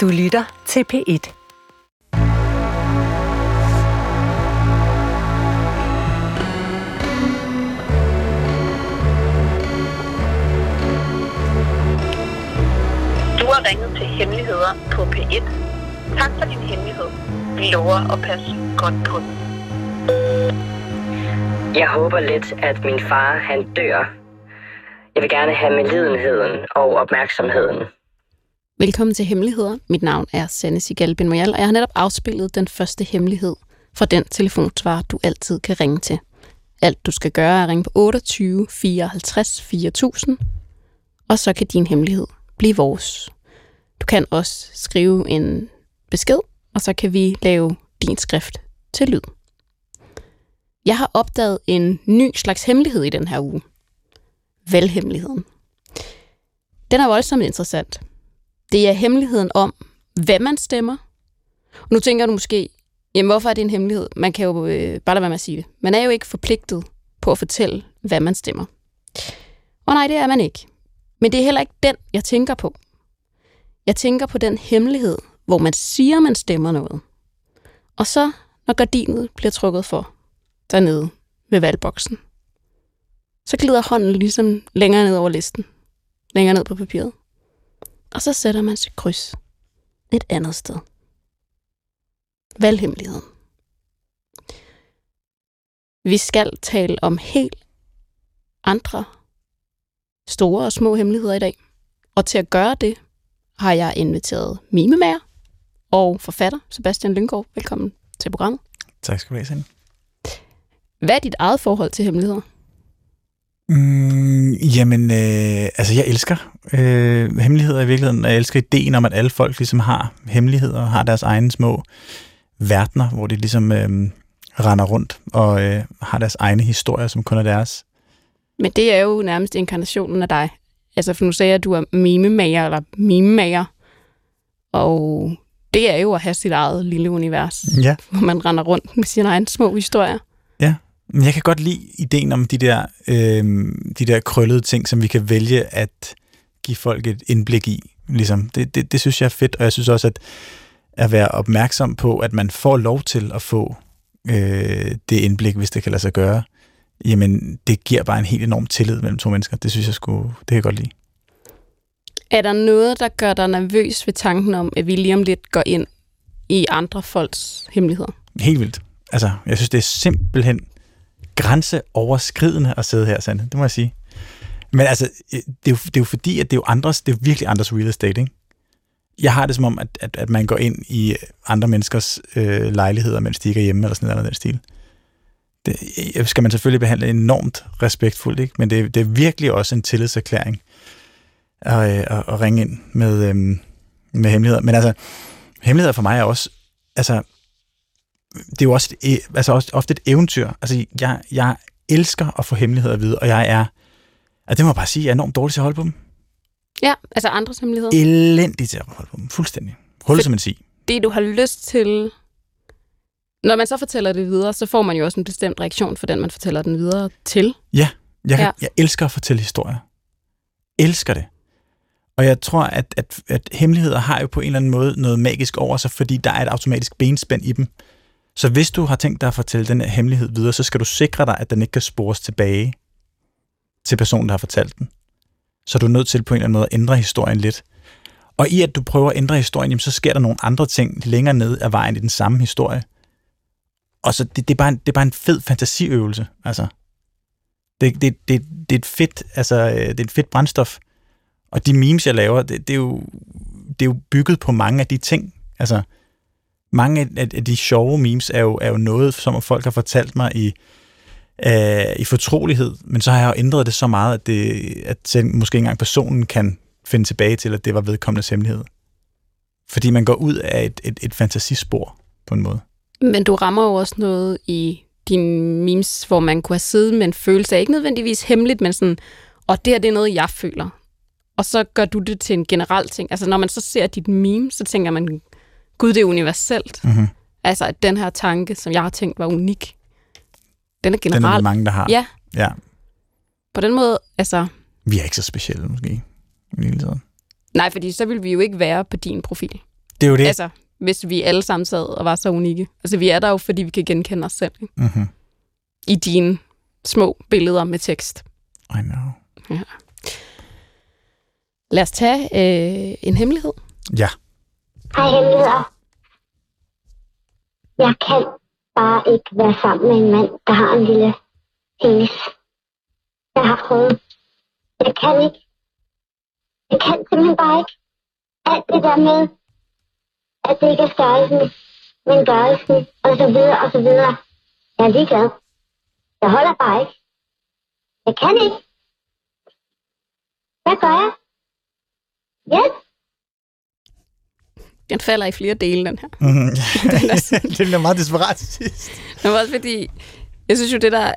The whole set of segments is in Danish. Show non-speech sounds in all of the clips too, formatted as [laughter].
Du lytter til P1. Du har ringet til Hemmeligheder på P1. Tak for din hemmelighed. Vi lover at passe godt på den. Jeg håber lidt, at min far han dør. Jeg vil gerne have medlidenheden og opmærksomheden. Velkommen til Hemmeligheder. Mit navn er Sanne Sigal Benmoyal, og jeg har netop afspillet den første hemmelighed fra den telefonsvar, du altid kan ringe til. Alt du skal gøre er at ringe på 28 54 4000, og så kan din hemmelighed blive vores. Du kan også skrive en besked, og så kan vi lave din skrift til lyd. Jeg har opdaget en ny slags hemmelighed i den her uge. Valghemmeligheden. Den er voldsomt interessant. Det er hemmeligheden om, hvad man stemmer. Og nu tænker du måske, jamen hvorfor er det en hemmelighed? Man kan jo øh, bare lade være med at sige det. Man er jo ikke forpligtet på at fortælle, hvad man stemmer. Og nej, det er man ikke. Men det er heller ikke den, jeg tænker på. Jeg tænker på den hemmelighed, hvor man siger, man stemmer noget. Og så, når gardinet bliver trukket for, dernede ved valgboksen, så glider hånden ligesom længere ned over listen. Længere ned på papiret. Og så sætter man sit kryds et andet sted. Valghemmeligheden. Vi skal tale om helt andre store og små hemmeligheder i dag. Og til at gøre det, har jeg inviteret mimemager og forfatter Sebastian Lyngård. Velkommen til programmet. Tak skal du have, Sande. Hvad er dit eget forhold til hemmeligheder? Mm, jamen, øh, altså jeg elsker øh, hemmeligheder i virkeligheden, og jeg elsker ideen om, at alle folk ligesom har hemmeligheder, har deres egne små verdener, hvor de ligesom øh, render rundt og øh, har deres egne historier, som kun er deres. Men det er jo nærmest inkarnationen af dig. Altså, for nu sagde jeg, at du er mimemager eller mimemager. Og det er jo at have sit eget lille univers, Ja. hvor man render rundt med sine egne små historier. Men jeg kan godt lide ideen om de der, øh, de der krøllede ting, som vi kan vælge at give folk et indblik i. Ligesom. Det, det, det synes jeg er fedt, og jeg synes også, at at være opmærksom på, at man får lov til at få øh, det indblik, hvis det kan lade sig gøre, jamen det giver bare en helt enorm tillid mellem to mennesker. Det synes jeg skulle, det kan jeg godt lide. Er der noget, der gør dig nervøs ved tanken om, at vi lige om lidt går ind i andre folks hemmeligheder? Helt vildt. Altså, jeg synes, det er simpelthen grænseoverskridende at sidde her, Sande. Det må jeg sige. Men altså, øh, det er jo, det er jo fordi, at det er jo andres, det er jo virkelig andres real estate, ikke? Jeg har det som om, at, at, at man går ind i andre menneskers øh, lejligheder, mens de ikke er hjemme, eller sådan noget eller den stil. Det øh, skal man selvfølgelig behandle enormt respektfuldt, ikke? Men det, det er virkelig også en tillidserklæring at, øh, at, at ringe ind med, øh, med hemmeligheder. Men altså, hemmeligheder for mig er også, altså, det er jo også, et, e- altså også ofte et eventyr. Altså, jeg, jeg elsker at få hemmeligheder at vide, og jeg er, altså det må jeg bare sige, jeg er enormt dårlig til at holde på dem. Ja, altså andres hemmeligheder. Elendig til at holde på dem. Fuldstændig. Hul som en sig. Det, du har lyst til... Når man så fortæller det videre, så får man jo også en bestemt reaktion for den, man fortæller den videre til. Jeg, kan, Ja. ja. jeg elsker at fortælle historier. Elsker det. Og jeg tror, at, at, at hemmeligheder har jo på en eller anden måde noget magisk over sig, fordi der er et automatisk benspænd i dem. Så hvis du har tænkt dig at fortælle den her hemmelighed videre, så skal du sikre dig, at den ikke kan spores tilbage til personen, der har fortalt den. Så er du nødt til på en eller anden måde at ændre historien lidt. Og i at du prøver at ændre historien, jamen, så sker der nogle andre ting længere ned ad vejen i den samme historie. Og så det, det, er, bare en, det er bare en fed fantasiøvelse. Altså. Det, det, det, det er et fedt, altså, øh, det er et fedt brændstof. Og de memes, jeg laver, det, det, er jo, det er jo bygget på mange af de ting. Altså, mange af, af de sjove memes er jo, er jo noget, som folk har fortalt mig i, øh, i fortrolighed, men så har jeg jo ændret det så meget, at, det, at selv, måske ikke engang personen kan finde tilbage til, at det var vedkommendes hemmelighed. Fordi man går ud af et, et, et fantasispor på en måde. Men du rammer jo også noget i dine memes, hvor man kunne have siddet med en følelse af, ikke nødvendigvis hemmeligt, men sådan, og det her det er noget, jeg føler. Og så gør du det til en generel ting. Altså når man så ser dit meme, så tænker man, gud, det er universelt. Mm-hmm. Altså at den her tanke, som jeg har tænkt var unik, den er Den er mange, der har. Ja. ja. På den måde, altså, Vi er ikke så specielle, måske. I hele tiden. nej, fordi så vil vi jo ikke være på din profil. Det er jo det. Altså, hvis vi alle sammen sad og var så unikke. Altså, vi er der jo, fordi vi kan genkende os selv. Ikke? Mm-hmm. I dine små billeder med tekst. I know. Lad os tage øh, en hemmelighed. Ja. Hej hemmeligheder. Jeg kan bare ikke være sammen med en mand, der har en lille penis. Jeg har prøvet. Jeg kan ikke. Jeg kan simpelthen bare ikke. Alt det der med, at det ikke er størrelsen, men gørelsen, og så videre, og så videre. Jeg er ligeglad. Jeg holder bare ikke. Jeg kan ikke. Hvad gør jeg? Hjælp! Den falder i flere dele, den her. Mm-hmm. [laughs] Den er sådan- [laughs] det bliver meget desperat til sidst. Men også fordi, jeg synes jo, det der,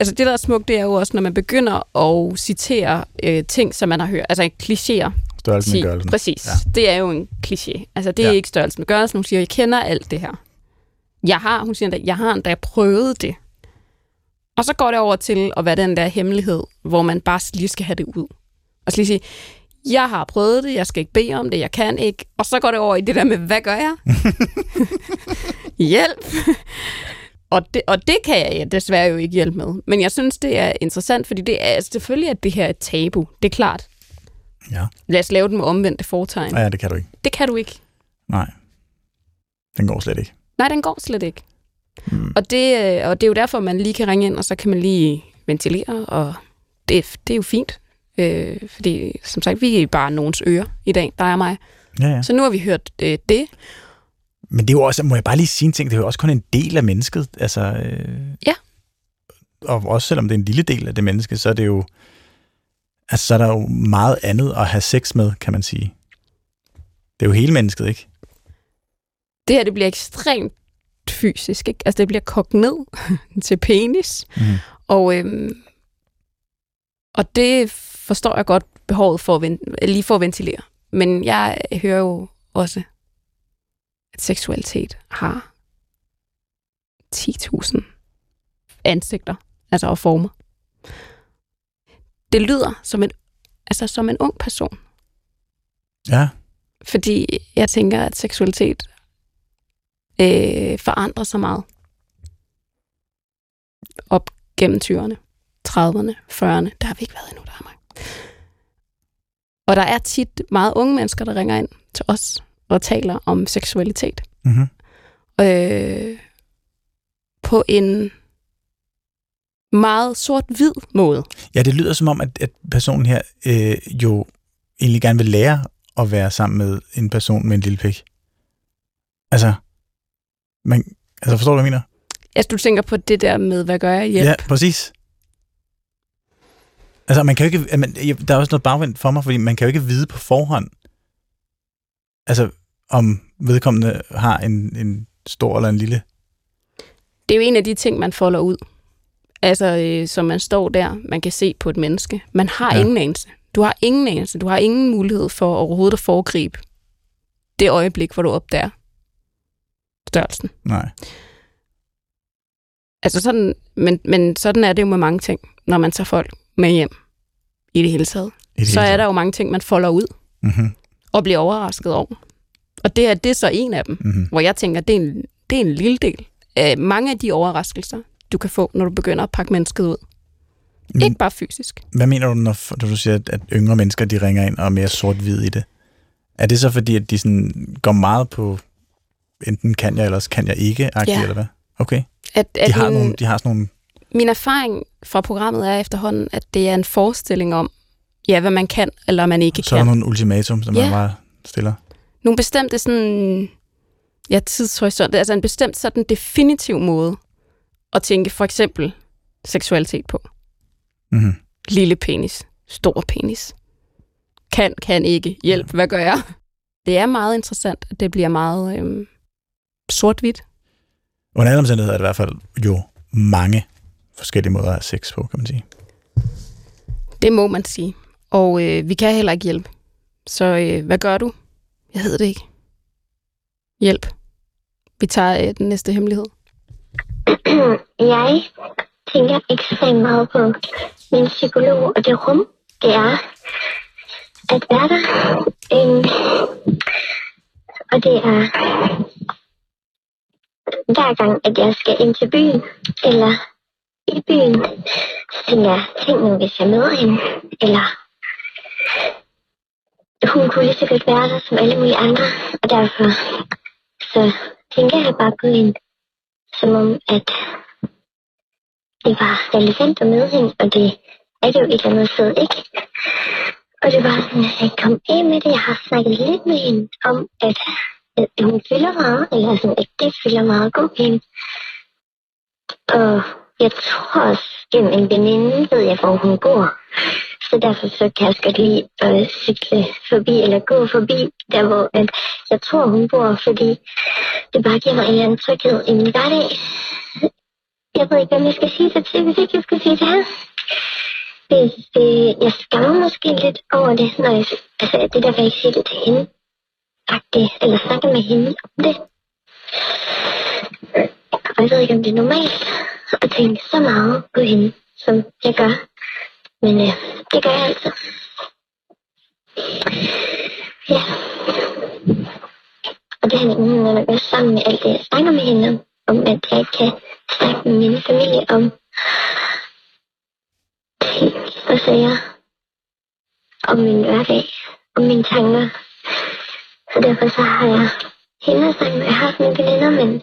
altså det der er smukt, det er jo også, når man begynder at citere øh, ting, som man har hørt, altså klichéer. Størrelsen med gørelsen. Præcis. Ja. Det er jo en kliché. Altså, det er ja. ikke størrelsen med gørelsen. Hun siger, jeg kender alt det her. Jeg har, hun siger endda, jeg har endda prøvet det. Og så går det over til at være den der hemmelighed, hvor man bare lige skal have det ud. Og så lige sige, jeg har prøvet det, jeg skal ikke bede om det, jeg kan ikke. Og så går det over i det der med, hvad gør jeg? [laughs] Hjælp! og, det, og det kan jeg desværre jo ikke hjælpe med. Men jeg synes, det er interessant, fordi det er altså, selvfølgelig, at det her er et tabu. Det er klart. Ja. Lad os lave den med omvendte fortegn. ja, det kan du ikke. Det kan du ikke. Nej. Den går slet ikke. Nej, den går slet ikke. Mm. Og det, øh, og det er jo derfor, man lige kan ringe ind, og så kan man lige ventilere, og det, det er jo fint. Øh, fordi, som sagt, vi er bare nogens ører i dag, dig og mig. Ja, ja. Så nu har vi hørt øh, det. Men det er jo også, må jeg bare lige sige en ting, det er jo også kun en del af mennesket. Altså, øh, Ja. Og også selvom det er en lille del af det menneske, så er det jo, altså, så er der jo meget andet at have sex med, kan man sige. Det er jo hele mennesket, ikke? Det her, det bliver ekstremt fysisk, ikke? Altså, det bliver kogt ned [laughs] til penis. Mm. Og, øhm, og det forstår jeg godt behovet for at ven, lige for at ventilere. Men jeg hører jo også, at seksualitet har 10.000 ansigter, altså og former. Det lyder som en, altså som en ung person, Ja, fordi jeg tænker, at seksualitet øh, forandrer sig meget op gennem 20'erne, 30'erne, 40'erne. Der har vi ikke været endnu, der er mig. Og der er tit meget unge mennesker, der ringer ind til os og taler om seksualitet. mm-hmm. Øh, på en meget sort-hvid måde. ja det lyder som om, at, at personen her øh, jo egentlig gerne vil lære at være sammen med en person med en lille pik. Altså, man, altså forstår du, hvad jeg mener? Altså, du tænker på det der med, hvad gør jeg? Hjælp. Ja, præcis. Altså, man kan jo ikke, man, der er også noget bagvendt for mig, fordi man kan jo ikke vide på forhånd, altså, om vedkommende har en, en stor eller en lille. Det er jo en af de ting, man folder ud. Altså, øh, som man står der, man kan se på et menneske. Man har ja. ingen anelse. Du har ingen anelse. Du har ingen mulighed for overhovedet at foregribe det øjeblik, hvor du opdager størrelsen. Nej. Altså sådan, men, men sådan er det jo med mange ting, når man tager folk med hjem i det hele taget. I det Så hele er der jo mange ting, man folder ud Mm-hmm. og bliver overrasket over. Og det er, det er så en af dem, Mm-hmm. hvor jeg tænker, det er en, det er en lille del af mange af de overraskelser, du kan få, når du begynder at pakke mennesket ud. Men- Ikke bare fysisk. Hvad mener du, når, når du siger, at, at yngre mennesker, de ringer ind og er mere sort-hvid i det? Er det så fordi, at de sådan går meget på, enten kan jeg, eller kan jeg ikke, ja. Eller hvad? Okay. At, at De har, min, nogle, de har sådan nogle... min erfaring fra programmet er efterhånden, at det er en forestilling om, ja, hvad man kan, eller man ikke Så er der kan. nogle ultimatum, som Ja. man bare stiller. Nogle bestemte sådan, ja, tidshorisont, altså en bestemt sådan definitiv måde at tænke for eksempel seksualitet på. Mm-hmm. Lille penis, stor penis. Kan, kan ikke, hjælp, hvad gør jeg? Det er meget interessant, at det bliver meget øhm, sort-hvidt. Under alle omstændigheder er det i hvert fald jo mange forskellige måder at have sex på, kan man sige. Det må man sige. Og øh, vi kan heller ikke hjælpe. Så øh, hvad gør du? Jeg ved det ikke. Hjælp. Vi tager øh, den næste hemmelighed. [clears throat] Jeg tænker ekstremt meget på min psykolog, og det rum, det er at være der. Øhm, og Og det er hver gang, at jeg skal ind til byen, eller i byen, så tænker jeg, tænk nu, hvis jeg møder hende, eller hun kunne lige så godt være der som alle mulige andre, og derfor så tænker jeg bare på hende, som om, at det var relevant at møde hende, og det er det jo et eller andet sted, ikke? Og det var sådan, at jeg kom af med det. Jeg har snakket lidt med hende om, at, at hun fylder meget, eller sådan, at det fylder meget god hende. Og jeg tror også, gennem en veninde ved jeg, hvor hun bor. Så derfor så kan jeg godt lide at cykle forbi, eller gå forbi, der hvor at jeg tror, hun bor, fordi det bare giver mig en eller anden tryghed i min hverdag. Jeg ved ikke, hvad jeg skal sige det til, hvis ikke jeg skal sige det her. Hvis øh, jeg skammer måske lidt over det, når jeg, altså det der, jeg ikke siger det til hende. Faktisk, eller snakker med hende om det. Og jeg ved ikke, om det er normalt at tænke så meget på hende, som jeg gør. Men øh, det gør jeg altså. Ja. Og det har nemlig noget at gøre sammen med alt det, jeg snakker med hende om. Om at jeg ikke kan snakke med min familie om ting og sager. Om min hverdag. Om mine tanker. Så derfor så har jeg hende at snakke med. Jeg har haft mine veninder, men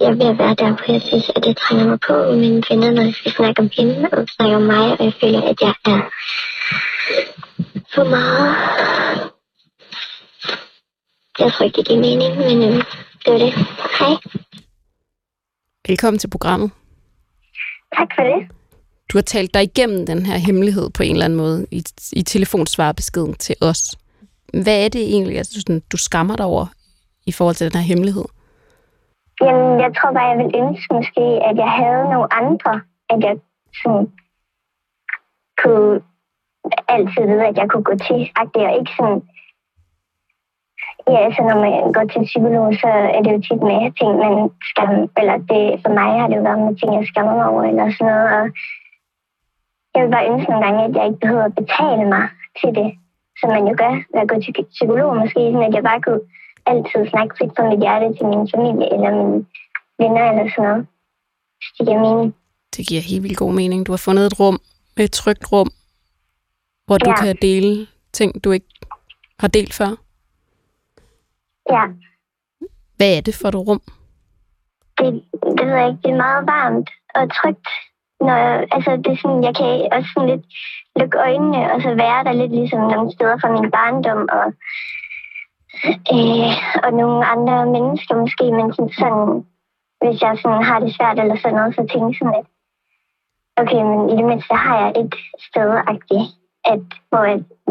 jeg er ved at være der, hvor jeg synes, at jeg trænger mig på med mine venner, når jeg skal snakke om hende og snakke om mig, og jeg føler, at jeg er for meget. Jeg tror ikke, det giver mening, men øhm, det var det. Hej. Velkommen til programmet. Tak for det. Du har talt dig igennem den her hemmelighed på en eller anden måde i, i telefonsvarbeskeden til os. Hvad er det egentlig, altså, du, sådan, du skammer dig over i forhold til den her hemmelighed? Jamen, jeg tror bare, jeg ville ønske måske, at jeg havde nogle andre, at jeg sådan kunne altid vide, at jeg kunne gå til. At det er ikke sådan... Ja, altså når man går til psykolog, så er det jo tit med ting, man skam, eller det, for mig har det jo været med ting, jeg skammer mig over, eller sådan noget, og jeg vil bare ønske nogle gange, at jeg ikke behøver at betale mig til det, som man jo gør ved at gå til psykolog, måske sådan, at jeg bare kunne altid snakke frit fra mit hjerte til min familie eller mine venner eller sådan noget. Hvis det giver mening. Det giver helt vildt god mening. Du har fundet et rum, et trygt rum, hvor du Ja. kan dele ting, du ikke har delt før. Ja, Hvad er det for et rum? det, det ved jeg ikke. Det er meget varmt og trygt. Når, altså, det er sådan, jeg kan også sådan lidt lukke øjnene og så være der lidt ligesom nogle steder fra min barndom og, øh, og nogle andre mennesker måske, men sådan, sådan hvis jeg sådan har det svært eller sådan noget, så tænker sådan lidt, okay, men i det mindste har jeg et sted, at, hvor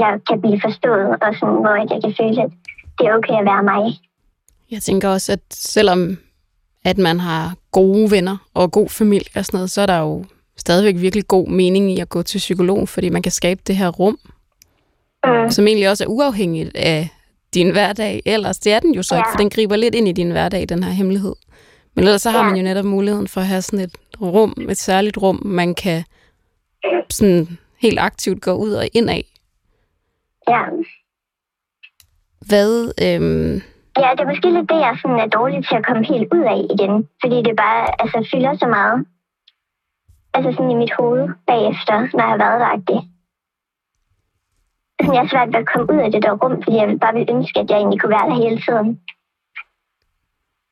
jeg kan blive forstået, og sådan, hvor jeg kan føle, at det er okay at være mig. Jeg tænker også, at selvom at man har gode venner og god familie og sådan noget, så er der jo stadigvæk virkelig god mening i at gå til psykolog, fordi man kan skabe det her rum, Mm. som egentlig også er uafhængigt af din hverdag. Ellers det er den jo så ikke, Ja. for den griber lidt ind i din hverdag, den her hemmelighed. Men ellers så har Ja. man jo netop muligheden for at have sådan et rum, et særligt rum, man kan sådan helt aktivt gå ud og ind af. Ja. Hvad, øhm, Ja, det er måske lidt det, jeg sådan er dårlig til at komme helt ud af igen. Fordi det bare altså, fylder så meget. Altså sådan i mit hoved bagefter, når jeg har været der. Jeg er svært ved at komme ud af det der rum, fordi jeg bare vil ønske, at jeg egentlig kunne være der hele tiden.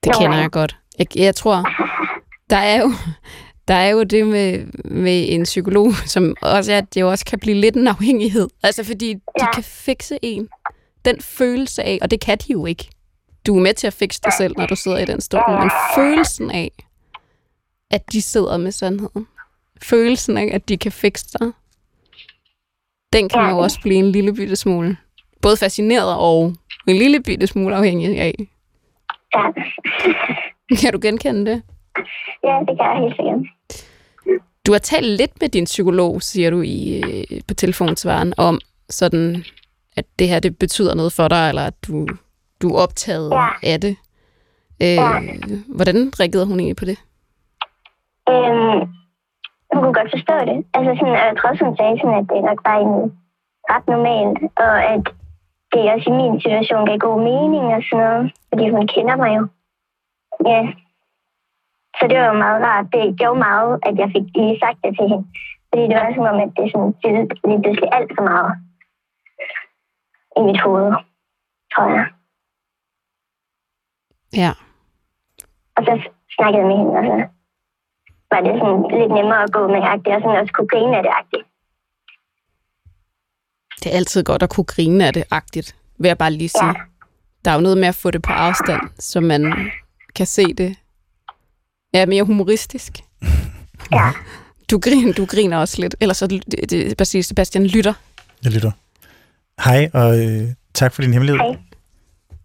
Det Nogle kender jeg godt. Jeg, jeg tror, der er jo, [laughs] der er jo det med, med en psykolog, [laughs] som også er, at det jo også kan blive lidt en afhængighed. Altså fordi de Ja. kan fikse en. Den følelse af, og det kan de jo ikke. Du er med til at fikse dig selv, når du sidder i den stol, men følelsen af, at de sidder med sandheden. Følelsen af, at de kan fikse dig. Den kan man jo Ja. også blive en lille bitte smule. Både fascineret og en lille bitte smule afhængig af. Ja, [laughs] Kan du genkende det? ja det kan jeg helt sikkert. Du har talt lidt med din psykolog, siger du i, øh, på telefonsvaren, om sådan, at det her det betyder noget for dig, eller at du, du er optaget Ja. af det. Øh, Hvordan reagerede hun egentlig på det? Øhm, hun kunne godt forstå det. Altså sådan, og jeg tror, hun sagde sådan, at det nok bare er ret normalt, og at det også i min situation gav god mening og sådan noget, fordi hun kender mig jo. Ja. Så det var jo meget rart. Det gjorde meget, at jeg fik lige sagt det til hende. Fordi det var som om, at det sådan fyldte lige pludselig alt for meget i mit hoved, tror jeg. Ja. Og så snakkede jeg med hende, og så var det sådan lidt nemmere at gå med agtigt, og sådan også kunne grine af det agtigt. Det er altid godt at kunne grine af det agtigt, vil jeg bare lige sige. Ja. Der er jo noget med at få det på afstand, så man kan se det ja, mere humoristisk. Ja. Du griner, du griner også lidt. Ellers så det, Sebastian lytter. Jeg lytter. Hej, og øh, tak for din hemmelighed. Hej.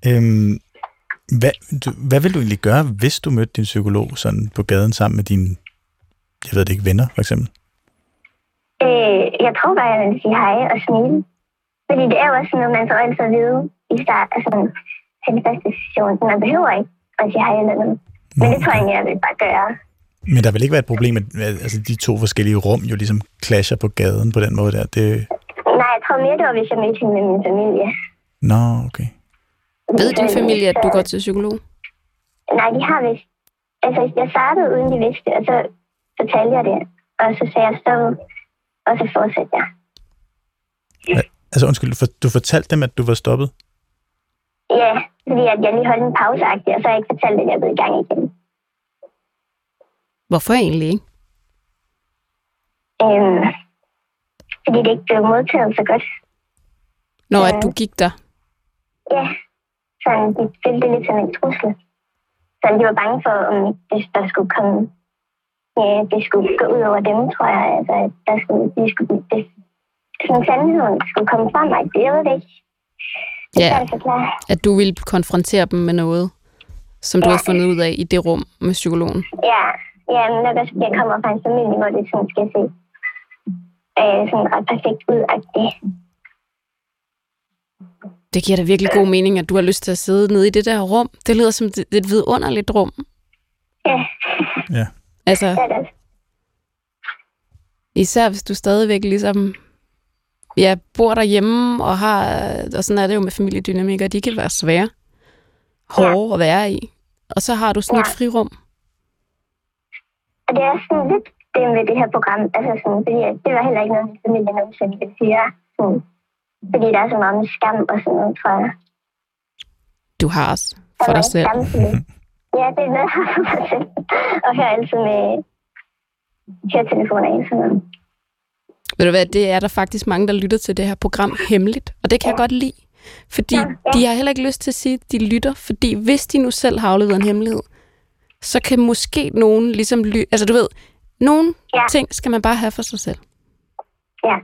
Øhm, hvad, du, hvad vil du egentlig gøre, hvis du mødte din psykolog sådan på gaden sammen med dine, jeg ved det ikke, venner for eksempel? Øh, jeg tror bare, jeg vil sige hej og smile. Fordi det er jo også noget, man får altid at vide i start af sådan den første session. Man behøver ikke at sige hej eller noget. Men det tror jeg egentlig, jeg vil bare gøre. Men der vil ikke være et problem, at at, altså, de to forskellige rum jo ligesom clasher på gaden på den måde der. Det, Nej, jeg tror mere, det var, hvis jeg mødte hende med min familie. nå, okay. Ved din familie, at du går til psykolog? Nej, de har vist... Altså, jeg startede uden de vidste, og så fortalte jeg det. Og så sagde jeg stop, og så fortsatte jeg. Altså undskyld, du, for, du fortalte dem, at du var stoppet? Ja, fordi at jeg lige holdt en pause og så ikke fortalt, at jeg blevet i gang igen. Hvorfor egentlig ikke? Øhm, fordi det ikke blev modtaget så godt. Når at du gik der. Ja, sådan, de følte det lidt som en trussel. Så de var bange for, om det, der skulle komme... Ja, det skulle gå ud over dem, tror jeg. Altså, at der skulle, de skulle, det, sådan sandheden skulle komme frem. Ej, det ved det ikke. Det Ja. At du ville konfrontere dem med noget, som du Ja. havde fundet ud af i det rum med psykologen. Ja, ja men nok også, jeg kommer fra en familie, hvor det sådan skal se øh, sådan ret perfekt ud. -agtigt. Det giver da virkelig god mening, at du har lyst til at sidde nede i det der rum. Det lyder som et, et vidunderligt rum. Ja, Ja. Altså, især hvis du stadigvæk ligesom ja, bor derhjemme og har, og sådan er det jo med familiedynamikker, de kan være svære, hårde at være i. Og så har du sådan et Ja. frirum. Og det er sådan lidt det med det her program. Altså sådan, fordi at det var heller ikke noget, min familie nogensinde ville sige. Sådan, fordi der er så meget med skam og sådan noget, tror jeg. Du har også for dig selv. skam til det. [laughs] Ja, det er noget. [laughs] Og hører altid med høretelefoner i sådan noget. Ved du hvad, det er der faktisk mange, der lytter til det her program hemmeligt. Og det kan jeg godt lide. Fordi Ja, ja. de har heller ikke lyst til at sige, at de lytter. Fordi hvis de nu selv har afleveret en hemmelighed, så kan måske nogen ligesom lytte. Altså du ved, nogle Ja. ting skal man bare have for sig selv. Ja.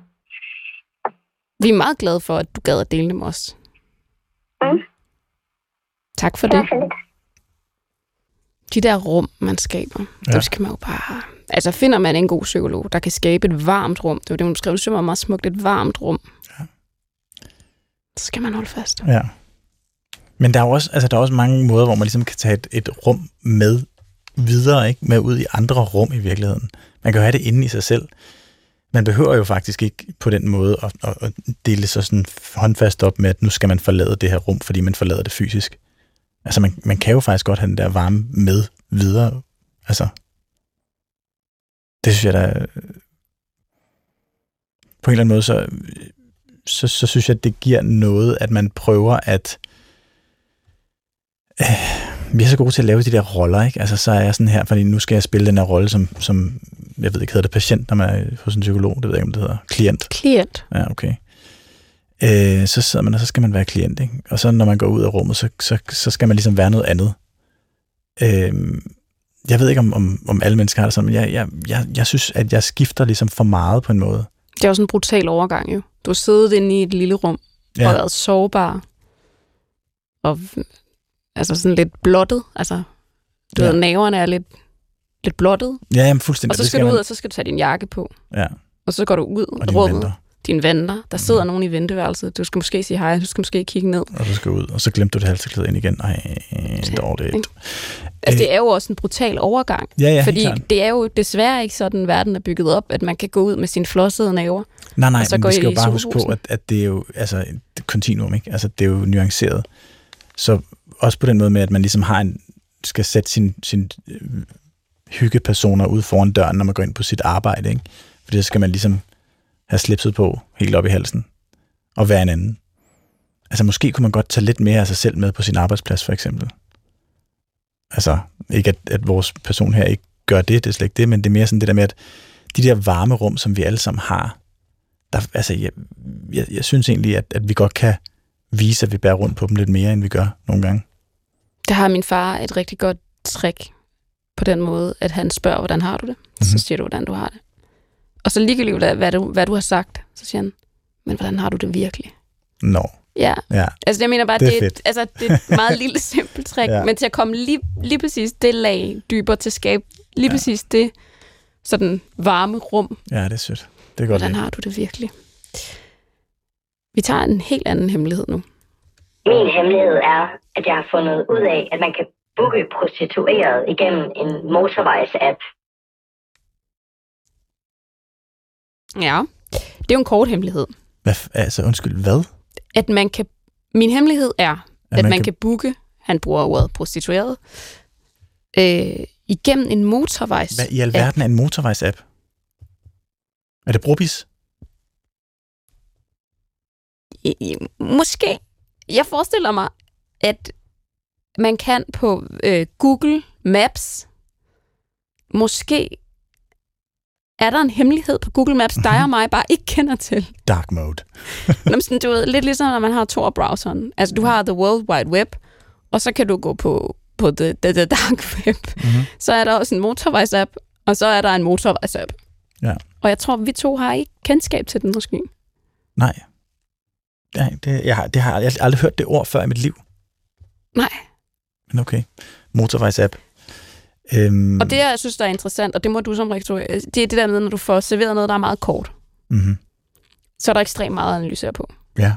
Vi er meget glade for, at du gad at dele dem også. Mm. Tak for Det det. er så lidt. De der rum, man skaber, ja. Dem skal man jo bare... Altså finder man en god psykolog, der kan skabe et varmt rum, det var det, hun skrev, det var meget smukt, et varmt rum. Ja. Så skal man holde fast. Ja. Men der er også, altså, der er også mange måder, hvor man ligesom kan tage et, et rum med videre, ikke? med ud i andre rum i virkeligheden. Man kan jo have det inde i sig selv. Man behøver jo faktisk ikke på den måde at, at, at dele sig sådan håndfast op med, at nu skal man forlade det her rum, fordi man forlader det fysisk. Altså man, man kan jo faktisk godt have den der varme med videre. Altså, det synes jeg da, på en eller anden måde, så, så, så synes jeg, det giver noget, at man prøver at... Øh, vi er så gode til at lave de der roller, ikke? Altså, så er jeg sådan her, fordi nu skal jeg spille den her rolle som, som jeg ved ikke, hedder det patient, når man er hos en psykolog, det ved jeg ikke, om det hedder. Klient. Klient. Ja, okay. Øh, så sidder man, og så skal man være klient, ikke? Og så når man går ud af rummet, så, så, så skal man ligesom være noget andet. Øh, jeg ved ikke, om, om, om alle mennesker har det sådan, men jeg, jeg, jeg, jeg synes, at jeg skifter ligesom for meget på en måde. Det er også en brutal overgang jo. Du har siddet inde i et lille rum ja. og været sårbar. Og altså sådan lidt blottet. Altså, du Ja. ved, naverne er lidt, lidt blottet. ja jamen, fuldstændig. Og så Det skal du ud, man- og så skal du tage din jakke på. Ja, Og så går du ud og af rummet. venter. Dine venner. Der sidder nogen i venteværelset. Du skal måske sige hej. Du skal måske kigge ned. og så skal ud, og så glemte du det halsterklæde ind igen. Ej, dårligt. ikke? Altså, det er jo også en brutal overgang. Ja, ja, fordi det er jo desværre ikke sådan, verden er bygget op, at man kan gå ud med sine flossede naver Nej, nej, og så men vi skal jo bare huske på, at, at det er jo altså, et kontinuum, ikke? Altså, det er jo nuanceret. Så også på den måde med, at man ligesom har en, skal sætte sin, sin øh, hyggepersoner ud foran døren, når man går ind på sit arbejde, ikke? For det skal man ligesom have slipset på helt op i halsen og være en anden. Altså, måske kunne man godt tage lidt mere af sig selv med på sin arbejdsplads, for eksempel. Altså, ikke at, at vores person her ikke gør det, det er slet ikke det, men det er mere sådan det der med, at de der varme rum, som vi alle sammen har, der, altså, jeg, jeg, jeg synes egentlig, at, at vi godt kan vise, at vi bærer rundt på dem lidt mere, end vi gør nogle gange. Der har min far et rigtig godt trick på den måde, at han spørger, hvordan har du det? Mm-hmm. Så Mhm. siger du, hvordan du har det. Og så ligegyldigt, hvad, hvad, du, hvad du har sagt, så siger han, men hvordan har du det virkelig? Nå, Ja, ja. altså jeg mener bare, Det er det, fedt. altså, det er et [laughs] meget lille simpelt trick, Ja. men til at komme lige, lige præcis det lag dybere til at skabe lige Ja. ja. præcis det sådan varme rum. Ja, det er sødt. Det er godt. Hvordan lide. har du det virkelig? Vi tager en helt anden hemmelighed nu. Min hemmelighed er, at jeg har fundet ud af, at man kan booke prostitueret igennem en motorvejs-app. Ja, det er jo en kort hemmelighed. Hvad, altså, undskyld, hvad? At man kan, min hemmelighed er, at, man at man kan- kan... kan booke, han bruger ordet prostitueret, øh, igennem en motorvejs. Hvad i alverden er en motorvejs-app? Er det Brobis? I- Måske. Jeg forestiller mig, at man kan på øh, Google Maps, måske er der en hemmelighed på Google Maps, [laughs] dig og mig bare ikke kender til. Dark mode. Nå, sådan, du ved, lidt ligesom, når man har Tor-browseren. Altså, du har The World Wide Web, og så kan du gå på, på the, the, the Dark Web. Mhm. Så er der også en motorvejs-app, og så er der en motorvejs-app. Ja. Og jeg tror, vi to har ikke kendskab til den måske. Nej. Nej, det, jeg, har, det har, jeg har aldrig hørt det ord før i mit liv. Nej. Men okay. Motorvejs-app. Øhm, Og det, jeg synes, der er interessant, og det må du som rektor, det er det der med, når du får serveret noget, der er meget kort, Mm-hmm. så er der ekstremt meget at analysere på. Ja.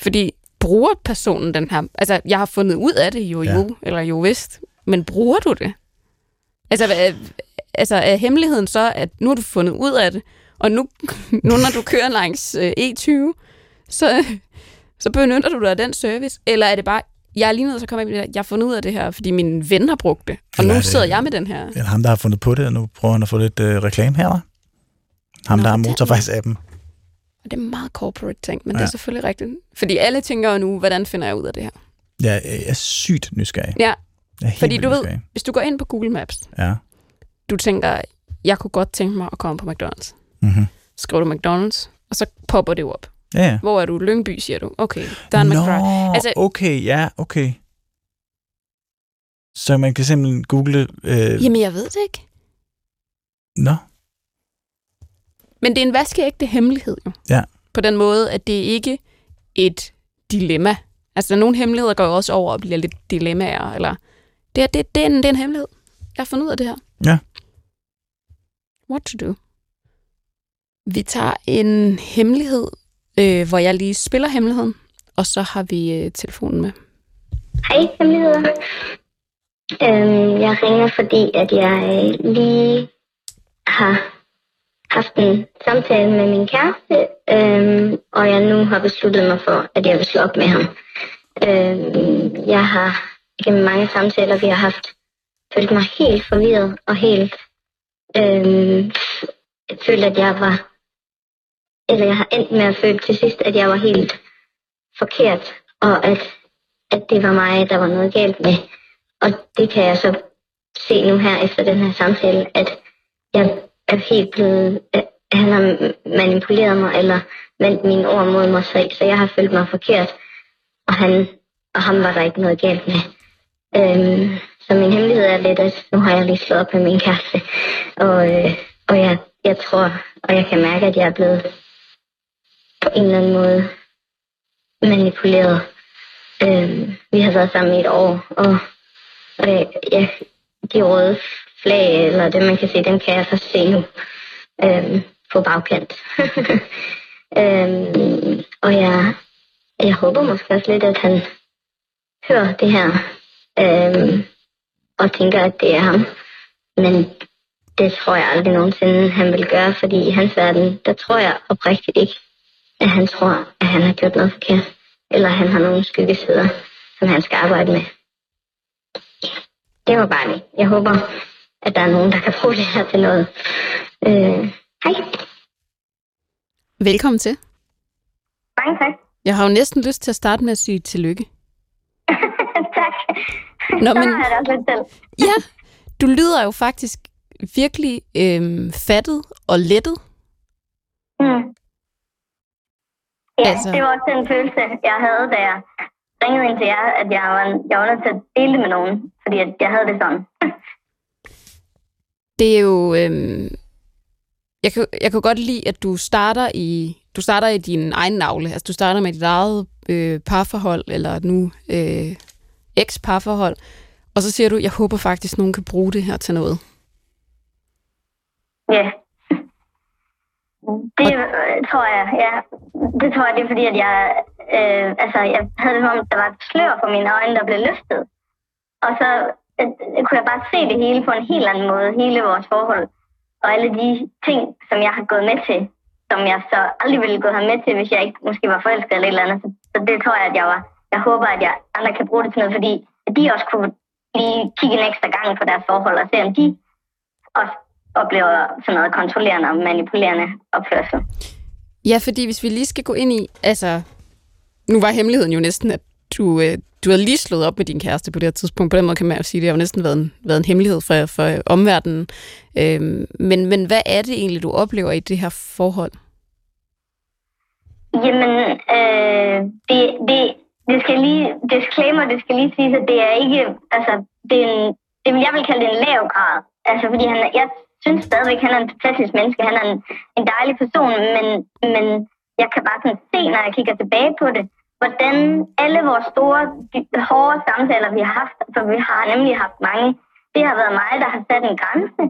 Fordi bruger personen den her... Altså, jeg har fundet ud af det jo, Ja. jo, eller jo vist, men bruger du det? Altså, hvad, altså er hemmeligheden så, at nu har du fundet ud af det, og nu, nu når du kører langs øh, E20, så, så benytter du dig af den service? Eller er det bare, jeg er lige nødt til at komme her, jeg har fundet ud af det her, fordi min ven har brugt det, og Eller er nu det- sidder jeg med den her. Eller ham, der har fundet på det, og nu prøver han at få lidt øh, reklame her, hva'? Ham, Nå, der har motorvejs-appen. Og det er meget corporate ting, men ja. Ja. det er selvfølgelig rigtigt. Fordi alle tænker jo nu, hvordan finder jeg ud af det her? Er, jeg er sygt nysgerrig. Ja, fordi du ved, nysgerrig. hvis du går ind på Google Maps, Ja. du tænker, jeg kunne godt tænke mig at komme på McDonald's. Mm-hmm. Skriver du McDonald's, og så popper det jo op. Ja, ja. Hvor er du? Lyngby, siger du. Okay, der er en Nå. Altså- altså, okay, ja, okay. Så man kan simpelthen google... Øh, Jamen, jeg ved det ikke. Nå, Men det er en vaskeægte hemmelighed jo. Ja. På den måde, at det ikke er et dilemma. Altså, nogle hemmeligheder går jo også over og bliver lidt dilemmaer. Eller det, er, det, det, er en, det er en hemmelighed. Jeg har fundet ud af det her. Ja. What to do? Vi tager en hemmelighed, øh, hvor jeg lige spiller hemmeligheden, og så har vi øh, telefonen med. Hej, hemmeligheder. Øhm, jeg ringer, fordi at jeg øh, lige har haft en samtale med min kæreste, øhm, og jeg nu har besluttet mig for, at jeg vil slå op med ham. Øhm, jeg har gennem mange samtaler, vi har haft, følt mig helt forvirret og helt øhm, følt, at jeg var, eller jeg har endt med at føle til sidst, at jeg var helt forkert, og at at det var mig, der var noget galt med. Og det kan jeg så se nu her efter den her samtale, at jeg er helt blevet, at han har manipuleret mig, eller vendt mine ord mod mig selv, så jeg har følt mig forkert, og, han, og ham var der ikke noget galt med. Øhm, så min hemmelighed er lidt, at nu har jeg lige slået op med min kæreste, og, øh, og jeg, jeg tror, og jeg kan mærke, at jeg er blevet på en eller anden måde manipuleret. Øh, vi har været sammen i et år, og, og øh, jeg, jeg, de røde flag, eller det man kan se, dem kan jeg først se nu øh, på bagkant. [laughs] øh, og jeg, jeg håber måske også lidt, at han hører det her, øh, og tænker, at det er ham. Men det tror jeg aldrig nogensinde, han vil gøre, fordi i hans verden, der tror jeg oprigtigt ikke, at han tror, at han har gjort noget forkert, eller han har nogle skyggesider, som han skal arbejde med. Det var bare det. Jeg håber, at der er nogen, der kan bruge det her til noget. Øh, hej. Velkommen til. Mange tak. Jeg har jo næsten lyst til at starte med at sige tillykke. [laughs] tak. Nå, Så men- også lidt til. Ja, du lyder jo faktisk virkelig øhm, fattet og lettet. Mm. Ja, Altså- det var også den følelse, jeg havde, da jeg ringede ind til jer, at jeg var, jeg var nødt til at dele det med nogen, fordi at jeg havde det sådan. Det er jo... Øhm, jeg, kan, jeg kan godt lide, at du starter i du starter i din egen navle. Altså, du starter med dit eget øh, parforhold, eller nu øh, eks-parforhold. Og så siger du, jeg håber faktisk, nogen kan bruge det her til noget. Ja. Det øh, tror jeg, ja. Det tror jeg, det er fordi, at jeg, øh, altså, jeg havde det som om, der var et slør for mine øjne, der blev løftet. Og så øh, kunne jeg bare se det hele på en helt anden måde, hele vores forhold. Og alle de ting, som jeg har gået med til, som jeg så aldrig ville gå have med til, hvis jeg ikke måske var forelsket eller et eller andet. Så, så det tror jeg, at jeg var. Jeg håber, at jeg andre kan bruge det til noget, fordi at de også kunne lige kigge en ekstra gang på deres forhold og se, om de også oplever sådan noget kontrollerende og manipulerende opførsel. Ja, fordi hvis vi lige skal gå ind i, altså, nu var hemmeligheden jo næsten, at du, øh, du havde lige slået op med din kæreste på det her tidspunkt. På den måde kan man jo sige, at det har jo næsten været en, været en hemmelighed for, for omverdenen. Øhm, men, men hvad er det egentlig, du oplever i det her forhold? Jamen, øh, det, det, det skal lige, disclaimer, det skal lige sige, at det er ikke, altså, det er en, det, vil- jeg vil kalde det en lav grad. Altså, fordi han, jeg synes stadigvæk, han er en fantastisk menneske, han er en, en dejlig person, men, men jeg kan bare sådan se, når jeg kigger tilbage på det, hvordan alle vores store, de- hårde samtaler, vi har haft, for vi har nemlig haft mange, det har været mig, der har sat en grænse,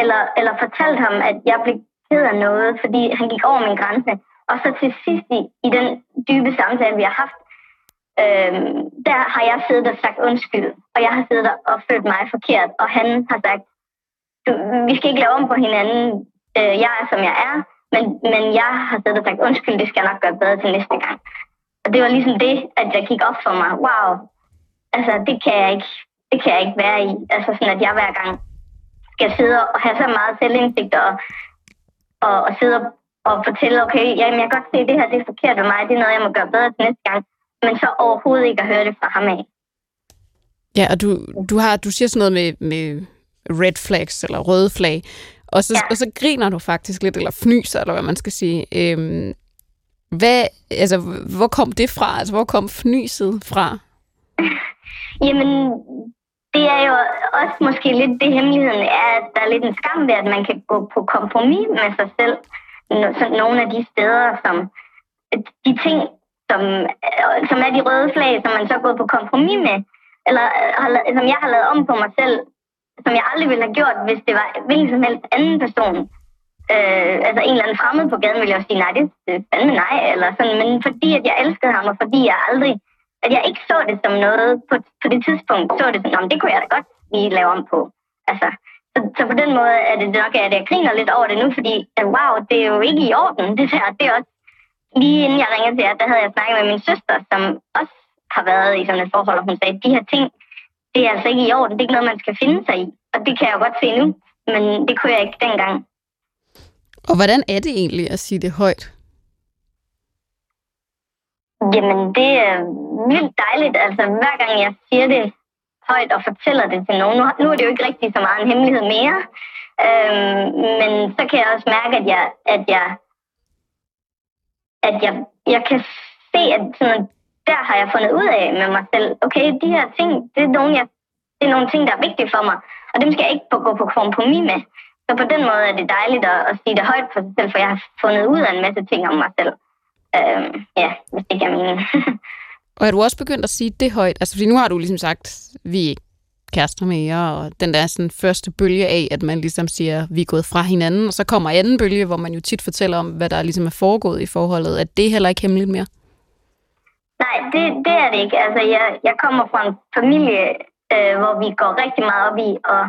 eller, eller fortalt ham, at jeg blev ked af noget, fordi han gik over min grænse. Og så til sidst i, i den dybe samtale, vi har haft, øhm, der har jeg siddet og sagt undskyld, og jeg har siddet og følt mig forkert, og han har sagt, du, vi skal ikke lave om på hinanden, øh, jeg er som jeg er, men, men jeg har siddet og sagt undskyld, det skal jeg nok gøre bedre til næste gang. Og det var ligesom det, at jeg gik op for mig, wow, altså det kan jeg ikke, det kan jeg ikke være i, altså sådan at jeg hver gang skal sidde og have så meget selvindsigt og, og, og sidde og, og fortælle, okay, jamen jeg kan godt se, at det her det er forkert ved mig, det er noget, jeg må gøre bedre til næste gang, men så overhovedet ikke at høre det fra ham af. Ja, og du, du, har, du siger sådan noget med, med red flags, eller røde flag, og så, ja. Og så griner du faktisk lidt, eller fnyser, eller hvad man skal sige. Øhm, hvad, altså, hvor kom det fra? Altså, hvor kom fnyset fra? Jamen, det er jo også måske lidt det hemmeligheden er, at der er lidt en skam ved, at man kan gå på kompromis med sig selv. Så nogle af de steder, som de ting, som, som er de røde flag, som man så er gået på kompromis med, eller øh, som jeg har lavet om på mig selv, som jeg aldrig ville have gjort, hvis det var hvilken som helst anden person. Øh, altså en eller anden fremmed på gaden ville jeg jo sige, nej, det er fandme nej, eller sådan, men fordi at jeg elskede ham, og fordi jeg aldrig at jeg ikke så det som noget på, på det tidspunkt, så det sådan, det kunne jeg da godt lige lave om på. Altså, så, så på den måde er det nok, at jeg griner lidt over det nu, fordi at, wow, det er jo ikke i orden, det der. Det er også, lige inden jeg ringede til jer, der havde jeg snakket med min søster, som også har været i sådan et forhold, og hun sagde, de her ting, det er altså ikke i orden, det er ikke noget, man skal finde sig i. Og det kan jeg godt se nu, men det kunne jeg ikke dengang. Og hvordan er det egentlig at sige det højt? Jamen, det er vildt dejligt. Altså, hver gang jeg siger det højt og fortæller det til nogen. Nu, nu er det jo ikke rigtig så meget en hemmelighed mere. Øhm, men så kan jeg også mærke, at jeg, at jeg, at jeg, jeg kan se, at sådan, der har jeg fundet ud af med mig selv. Okay, de her ting, det er, nogle, jeg, det er nogle ting, der er vigtige for mig. Og dem skal jeg ikke gå på kompromis med. Så på den måde er det dejligt at, at sige det højt for sig selv, for jeg har fundet ud af en masse ting om mig selv. Øhm, ja, hvis det giver mening. [laughs] Og er du også begyndt at sige det højt? Altså, fordi nu har du ligesom sagt, vi er ikke kærester mere, og den der sådan første bølge af, at man ligesom siger, vi er gået fra hinanden, og så kommer anden bølge, hvor man jo tit fortæller om, hvad der ligesom er foregået i forholdet. at det heller ikke hemmeligt mere? Nej, det, det er det ikke. Altså, jeg, jeg kommer fra en familie, øh, hvor vi går rigtig meget op i at,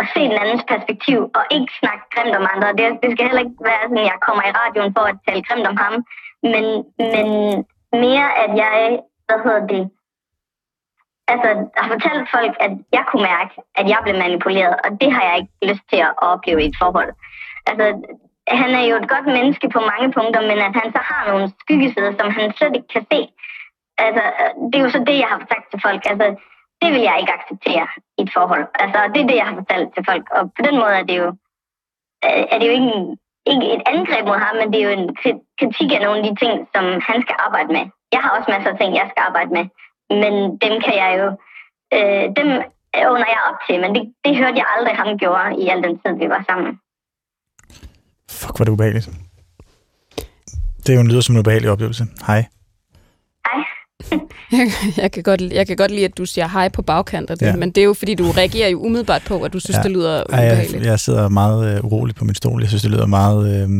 at se den andens perspektiv, og ikke snakke grimt om andre. Det, det skal heller ikke være sådan, at jeg kommer i radioen for at tale grimt om ham, men, men mere, at jeg, hvad hedder det, altså, har fortalt folk, at jeg kunne mærke, at jeg blev manipuleret, og det har jeg ikke lyst til at opleve i et forhold. Altså, han er jo et godt menneske på mange punkter, men at han så har nogle skyggesider, som han slet ikke kan se. Altså, det er jo så det, jeg har sagt til folk. Altså, det vil jeg ikke acceptere i et forhold. Altså, det er det, jeg har fortalt til folk. Og på den måde er det jo, er det jo ikke, en, ikke et angreb mod ham, men det er jo en kritik af nogle af de ting, som han skal arbejde med. Jeg har også masser af ting, jeg skal arbejde med. Men dem kan jeg jo, øh, dem under jeg op til, men det, det hørte jeg aldrig, ham gjorde i al den tid, vi var sammen. Fuck, hvor det ubehageligt. Det er jo en lyder som en ubehagelig oplevelse. Hej. Hej. [laughs] jeg, kan godt, jeg kan godt lide, at du siger hej på bagkant af det, ja. men det er jo, fordi du reagerer jo umiddelbart på, at du synes, ja. det lyder ubehageligt. Ja, jeg, jeg sidder meget øh, urolig på min stol. Jeg synes, det lyder meget... Øh,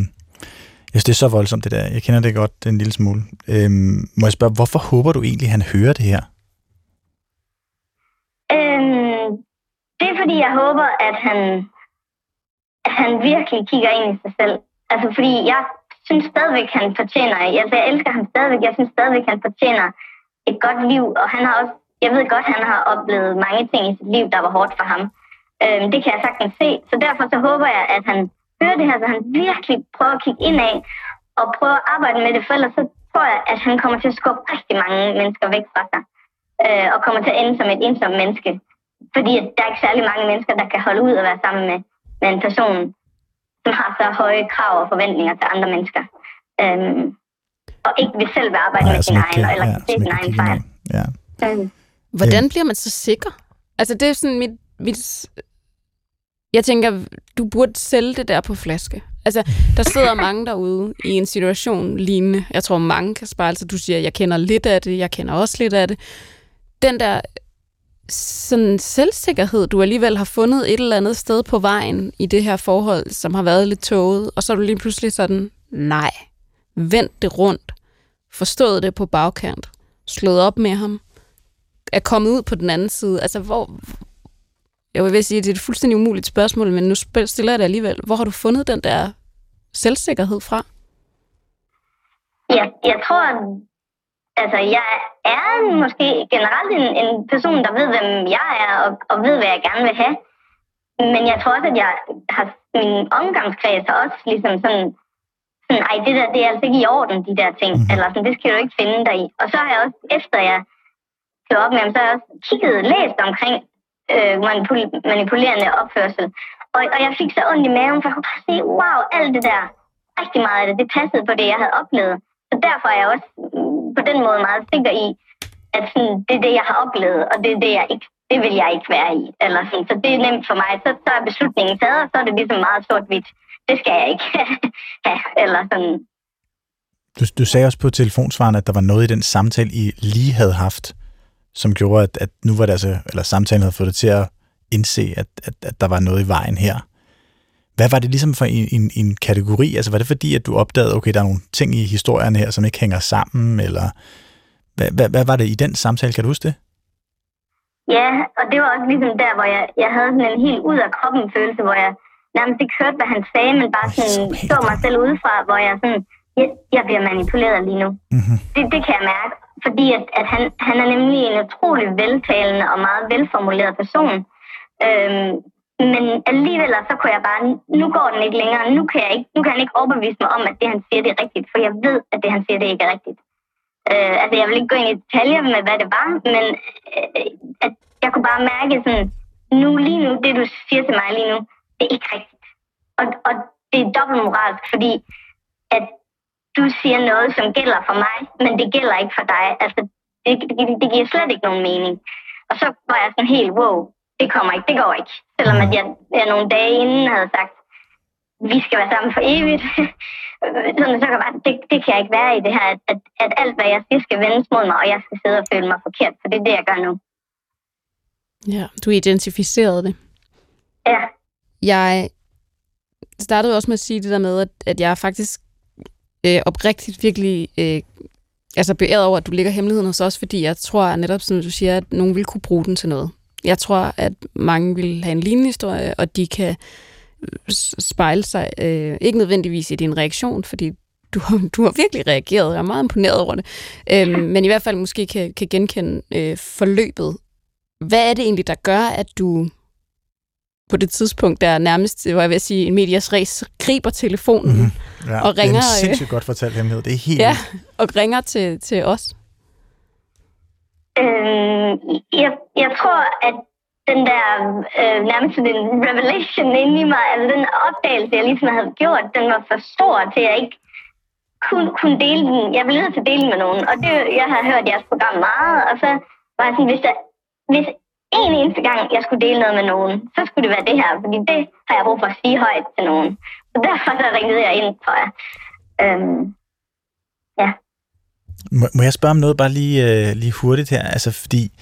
jeg synes, det er så voldsomt, det der. Jeg kender det godt en lille smule. Øh, må jeg spørge, hvorfor håber du egentlig, han hører det her? Øhm, det er, fordi jeg håber, at han, han virkelig kigger ind i sig selv. Altså, fordi jeg synes stadigvæk, han fortjener... Altså, jeg elsker ham stadigvæk. Jeg synes stadigvæk, han fortjener et godt liv, og han har også, jeg ved godt, han har oplevet mange ting i sit liv, der var hårdt for ham. Øhm, det kan jeg sagtens se, så derfor så håber jeg, at han hører det her, så han virkelig prøver at kigge indad og prøver at arbejde med det, for ellers så tror jeg, at han kommer til at skubbe rigtig mange mennesker væk fra sig, øh, og kommer til at ende som et ensomt menneske. Fordi at der er ikke særlig mange mennesker, der kan holde ud og være sammen med, med en person, som har så høje krav og forventninger til andre mennesker. Øhm, og ikke vil selv vil arbejde Nej, med sin egen, eller ja, se sin egen fejl. Ja. Mm. Hvordan bliver man så sikker? Altså, det er sådan mit, mit... Jeg tænker, du burde sælge det der på flaske. Altså, der sidder [laughs] mange derude i en situation lignende. Jeg tror, mange kan spare. Altså, du siger, jeg kender lidt af det, jeg kender også lidt af det. Den der sådan selvsikkerhed, du alligevel har fundet et eller andet sted på vejen i det her forhold, som har været lidt tåget, og så er du lige pludselig sådan, nej, vendt det rundt, forstået det på bagkant, slået op med ham, er kommet ud på den anden side. Altså, hvor... Jeg vil sige, at det er et fuldstændig umuligt spørgsmål, men nu stiller jeg det alligevel. Hvor har du fundet den der selvsikkerhed fra? Ja, jeg tror, altså, jeg er måske generelt en, en person, der ved, hvem jeg er, og, og ved, hvad jeg gerne vil have. Men jeg tror også, at jeg har min omgangskreds også ligesom sådan sådan, ej, det der, det er altså ikke i orden, de der ting. Mm. Eller sådan, det skal du ikke finde dig i. Og så har jeg også, efter jeg blev op med ham, så har jeg også kigget læst omkring øh, manipul- manipulerende opførsel. Og, og jeg fik så ondt i maven, for jeg kunne bare se, wow, alt det der, rigtig meget af det, det passede på det, jeg havde oplevet. Så derfor er jeg også på den måde meget sikker i, at sådan, det er det, jeg har oplevet, og det er det, jeg ikke det vil jeg ikke være i. Eller sådan. Så det er nemt for mig. Så, så er beslutningen taget, og så er det ligesom meget sort-hvidt det skal jeg ikke [laughs] have, eller sådan. Du, du sagde også på telefonsvaren, at der var noget i den samtale, I lige havde haft, som gjorde, at, at nu var det altså, eller samtalen havde fået det til at indse, at, at, at der var noget i vejen her. Hvad var det ligesom for en, en, en kategori? Altså var det fordi, at du opdagede, okay, der er nogle ting i historien her, som ikke hænger sammen, eller hvad, hvad, hvad var det i den samtale? Kan du huske det? Ja, og det var også ligesom der, hvor jeg, jeg havde sådan en helt ud af kroppen følelse, hvor jeg nærmest ikke hørte, hvad han sagde, men bare sådan så mig selv udefra, hvor jeg sådan, jeg, jeg bliver manipuleret lige nu. Mm-hmm. Det, det kan jeg mærke, fordi at, at han, han er nemlig en utrolig veltalende og meget velformuleret person. Øhm, men alligevel så kunne jeg bare, nu går den ikke længere, nu kan, jeg ikke, nu kan han ikke overbevise mig om, at det han siger, det er rigtigt, for jeg ved, at det han siger, det ikke er rigtigt. Øh, altså jeg vil ikke gå ind i detaljer med, hvad det var, men øh, at jeg kunne bare mærke sådan, nu lige nu, det du siger til mig lige nu, det er ikke rigtigt. Og, og det er dobbeltmoralsk, fordi at du siger noget, som gælder for mig, men det gælder ikke for dig. Altså, det, det, det giver slet ikke nogen mening. Og så var jeg sådan helt, wow, det kommer ikke, det går ikke. Selvom at jeg, jeg nogle dage inden havde sagt, vi skal være sammen for evigt. [laughs] sådan, så kan bare, det, det kan jeg ikke være i det her, at, at alt, hvad jeg siger, skal vendes mod mig, og jeg skal sidde og føle mig forkert, for det er det, jeg gør nu. Ja, du identificerede det. Ja. Jeg startede også med at sige det der med, at, at jeg faktisk øh, oprigtigt virkelig øh, altså beæret over, at du ligger hemmeligheden hos os, fordi jeg tror at netop, som du siger, at nogen vil kunne bruge den til noget. Jeg tror, at mange vil have en lignende historie, og de kan spejle sig, øh, ikke nødvendigvis i din reaktion, fordi du har, du har virkelig reageret, jeg er meget imponeret over det, øhm, men i hvert fald måske kan, kan genkende øh, forløbet. Hvad er det egentlig, der gør, at du på det tidspunkt, der nærmest, hvor jeg vil sige, en medias race, griber telefonen mm-hmm. ja, og ringer... Det er en sindssygt godt fortalt hemmelighed. Det er helt Ja, og ringer til, til os. Øh, jeg, jeg tror, at den der øh, nærmest den revelation inde i mig, altså den opdagelse, jeg ligesom havde gjort, den var for stor til, at jeg ikke kunne, kunne dele den. Jeg ville nødt til at dele med nogen, og det, jeg har hørt jeres program meget, og så var jeg sådan, hvis, der, hvis en eneste gang, jeg skulle dele noget med nogen, så skulle det være det her, fordi det har jeg brug for at sige højt til nogen. Så derfor så ringede jeg ind, tror jeg. Øhm, ja. Må, må jeg spørge om noget bare lige, øh, lige hurtigt her? Altså, fordi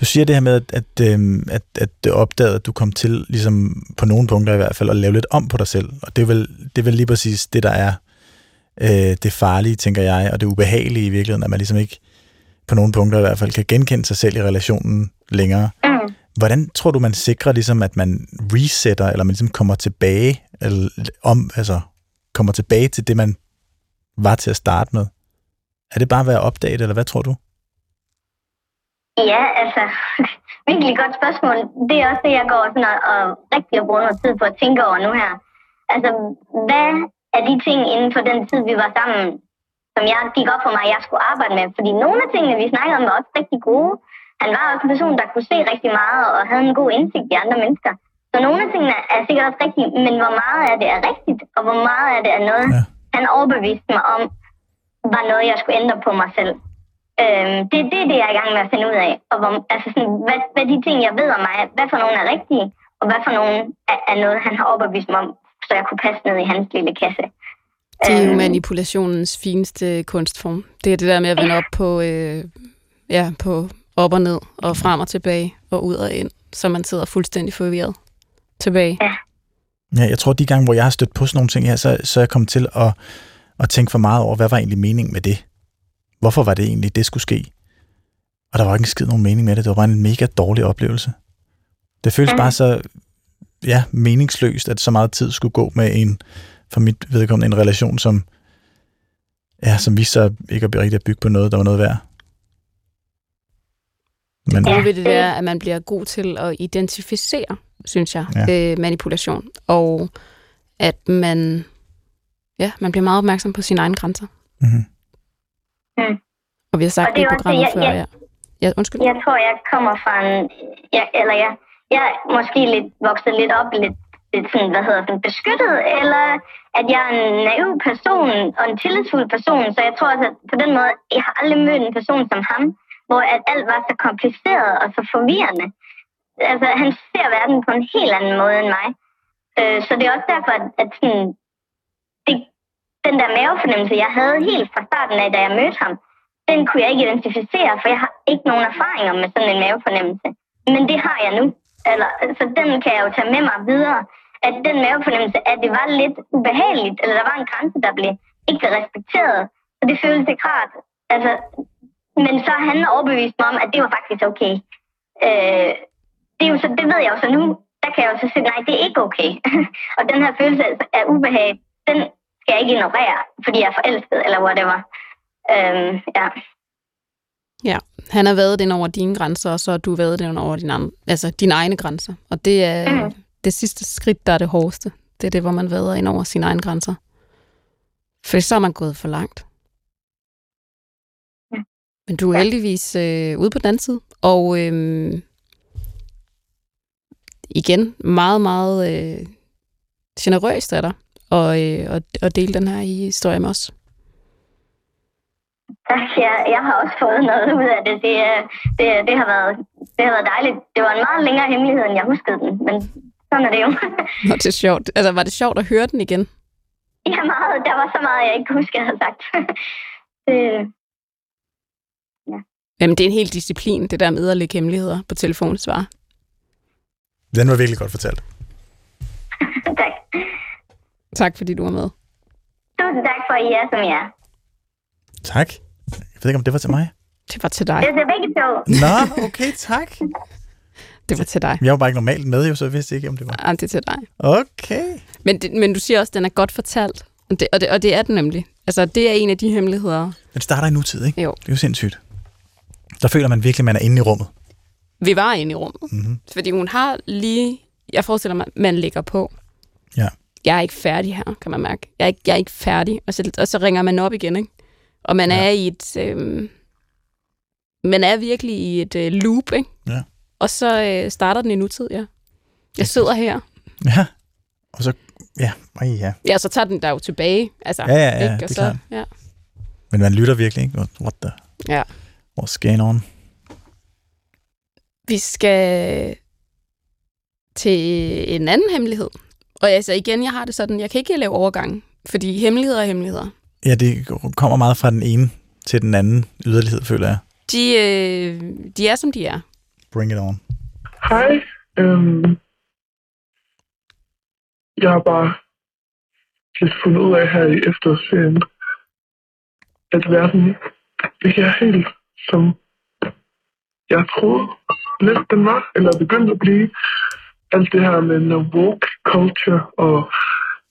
du siger det her med, at, at, øh, at, at det opdagede, at du kom til, ligesom på nogle punkter i hvert fald, at lave lidt om på dig selv. Og det er vel, det er vel lige præcis det, der er øh, det farlige, tænker jeg, og det ubehagelige i virkeligheden, at man ligesom ikke på nogle punkter i hvert fald kan genkende sig selv i relationen længere. Mm. Hvordan tror du, man sikrer ligesom, at man resetter, eller man ligesom kommer tilbage, eller om, altså kommer tilbage til det, man var til at starte med? Er det bare at være opdaget, eller hvad tror du? Ja, altså, [laughs] virkelig godt spørgsmål. Det er også det, jeg går sådan og, og rigtig bruger noget tid på at tænke over nu her. Altså, hvad er de ting inden for den tid, vi var sammen, som jeg gik op for mig, at jeg skulle arbejde med? Fordi nogle af tingene, vi snakkede om, var også rigtig gode. Han var også en person, der kunne se rigtig meget og havde en god indsigt i andre mennesker. Så nogle af tingene er sikkert også rigtige, men hvor meget af det er rigtigt, og hvor meget af det er noget, ja. han overbeviste mig om, var noget, jeg skulle ændre på mig selv. Øhm, det er det, det, jeg er i gang med at finde ud af. Og hvor, altså sådan, hvad, hvad de ting, jeg ved om mig, hvad for nogle er rigtige, og hvad for nogle er, er noget, han har overbevist mig om, så jeg kunne passe ned i hans lille kasse. Det er jo øhm, manipulationens fineste kunstform. Det er det der med at vende op på, øh, ja, på op og ned, og frem og tilbage, og ud og ind, så man sidder fuldstændig forvirret tilbage. Ja. Ja, jeg tror, de gange, hvor jeg har stødt på sådan nogle ting her, så, så er jeg kommet til at, at tænke for meget over, hvad var egentlig meningen med det? Hvorfor var det egentlig, det skulle ske? Og der var ikke en skid nogen mening med det. Det var bare en mega dårlig oplevelse. Det føles mm. bare så ja, meningsløst, at så meget tid skulle gå med en, for mit vedkommende, en relation, som, ja, som viste sig ikke at blive rigtig at bygge på noget, der var noget værd. Men, ja. ved det der, at man bliver god til at identificere, synes jeg, ja. øh, manipulation. Og at man, ja, man bliver meget opmærksom på sine egne grænser. Mm-hmm. Mm. Og vi har sagt det, i programmet jeg, før, jeg, ja. Ja, undskyld. Jeg tror, jeg kommer fra en... Jeg, eller jeg, jeg er måske lidt vokset lidt op, lidt, lidt sådan, hvad hedder sådan, beskyttet, eller at jeg er en naiv person og en tillidsfuld person. Så jeg tror også, at på den måde, jeg har aldrig mødt en person som ham, hvor at alt var så kompliceret og så forvirrende. Altså, han ser verden på en helt anden måde end mig. Øh, så det er også derfor, at, at sådan, det, den der mavefornemmelse, jeg havde helt fra starten af, da jeg mødte ham, den kunne jeg ikke identificere, for jeg har ikke nogen erfaringer med sådan en mavefornemmelse. Men det har jeg nu. Eller, så den kan jeg jo tage med mig videre. At den mavefornemmelse, at det var lidt ubehageligt, eller der var en grænse, der blev ikke respekteret. Så det føltes ikke rart. Altså, men så har han overbevist mig om, at det var faktisk okay. Øh, det, er jo så, det ved jeg jo så nu. Der kan jeg jo så sige, nej, det er ikke okay. [laughs] og den her følelse af ubehag, den jeg ikke ignorere, fordi jeg er forelsket, eller whatever. Øh, ja. Ja, han har været den over dine grænser, og så har du været den over dine, andre, altså dine egne grænser. Og det er mm. det sidste skridt, der er det hårdeste. Det er det, hvor man vader ind over sine egne grænser. For så er man gået for langt. Men du er ja. heldigvis øh, ude på den anden side, og øh, igen, meget, meget øh, generøst af dig og, øh, og, og dele den her historie med os. Tak, ja, jeg har også fået noget ud af det. Det, det, det, har været, det har været dejligt. Det var en meget længere hemmelighed, end jeg huskede den, men sådan er det jo. [laughs] Nå, det er sjovt. Altså, var det sjovt at høre den igen? Ja, meget. Der var så meget, jeg ikke kunne huske, jeg havde sagt. [laughs] det, Jamen, det er en helt disciplin, det der med at lægge hemmeligheder på telefonsvar. Den var virkelig godt fortalt. Tak. Fordi du var med. Tusind tak for, at I er, som I er. Tak. Jeg ved ikke, om det var til mig. Det var til dig. Det er til begge to. Nå, okay, tak. Det var til dig. Jeg var bare ikke normalt med, jo, så jeg vidste ikke, om det var. Ah, det er til dig. Okay. Men, det, men du siger også, at den er godt fortalt. Og det, og, det, og det er den nemlig. Altså, det er en af de hemmeligheder. Den starter i nutid, ikke? Jo. Det er jo sindssygt. Der føler man virkelig, at man er inde i rummet. Vi var inde i rummet. Mm-hmm. Fordi hun har lige... Jeg forestiller mig, man ligger på. Ja. Jeg er ikke færdig her, kan man mærke. Jeg er ikke, jeg er ikke færdig. Og så, og så ringer man op igen, ikke? Og man Ja. er i et... Øhm, man er virkelig i et øh, loop, ikke? Ja. Og så øh, starter den i nutid, ja. Jeg sidder her. Ja. Og så, ja, ej, ja. Ja, så tager den der jo tilbage. Altså, Ja, ja, ja, ikke? det er Og så, klart. ja. Men man lytter virkelig, ikke? What the? Ja. What's going on? Vi skal til en anden hemmelighed. Og altså igen, jeg har det sådan, jeg kan ikke lave overgang, fordi hemmeligheder er hemmeligheder. Ja, det kommer meget fra den ene til den anden yderlighed, føler jeg. De, øh, de er, som de er. Bring it on. Hej. Øhm, jeg har bare lidt fundet ud af her i efterårsferien, at verden ikke er helt som jeg troede lidt den var, eller begyndte at blive. Alt det her med no woke culture og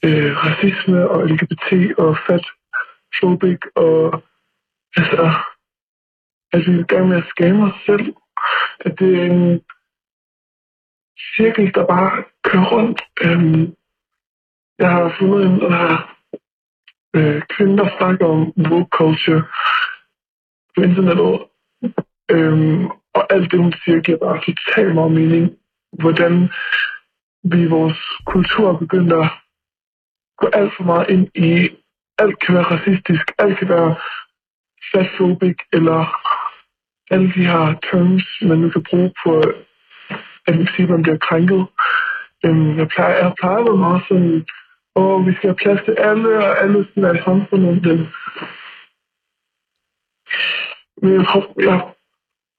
øh, racisme og LGBT og fat phobic og altså, at vi er i gang med at skamme os selv. At det er en cirkel, der bare kører rundt. Øhm, jeg har fundet en der her øh, kvinde, der snakker om woke culture på internettet. Øhm, og alt det, hun siger, giver bare totalt meget mening. Hvordan vi i vores kultur begynder at gå alt for meget ind i, alt kan være racistisk, alt kan være fatphobic, eller alle de her terms, man nu kan bruge på at man siger, at man bliver krænket. Øhm, jeg plejer, jeg plejer at være meget sådan, åh, vi skal have plads til alle, og alle skal være i samfundet. Men, men jeg tror, jeg,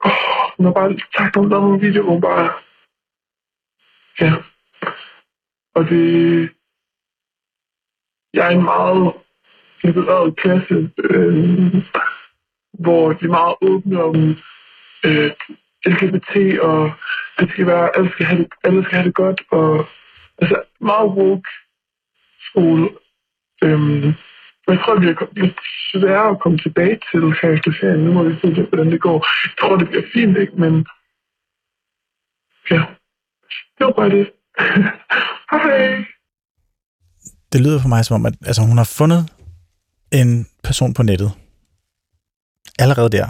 åh, jeg har bare sagt om der er nogle videoer, hvor bare, ja. Og det, jeg er en meget libereret klasse, øh, hvor de er meget åbne om øh, LGBT, og det skal være, alle skal have det, alle skal have det godt, og altså meget woke skole. Øhm, jeg tror, det er lidt sværere at komme tilbage til her efter ferien. Nu må vi se, hvordan det går. Jeg tror, det bliver fint, ikke? Men ja, det var bare det. [laughs] Hej! Det lyder for mig som om, at altså, hun har fundet en person på nettet. Allerede der.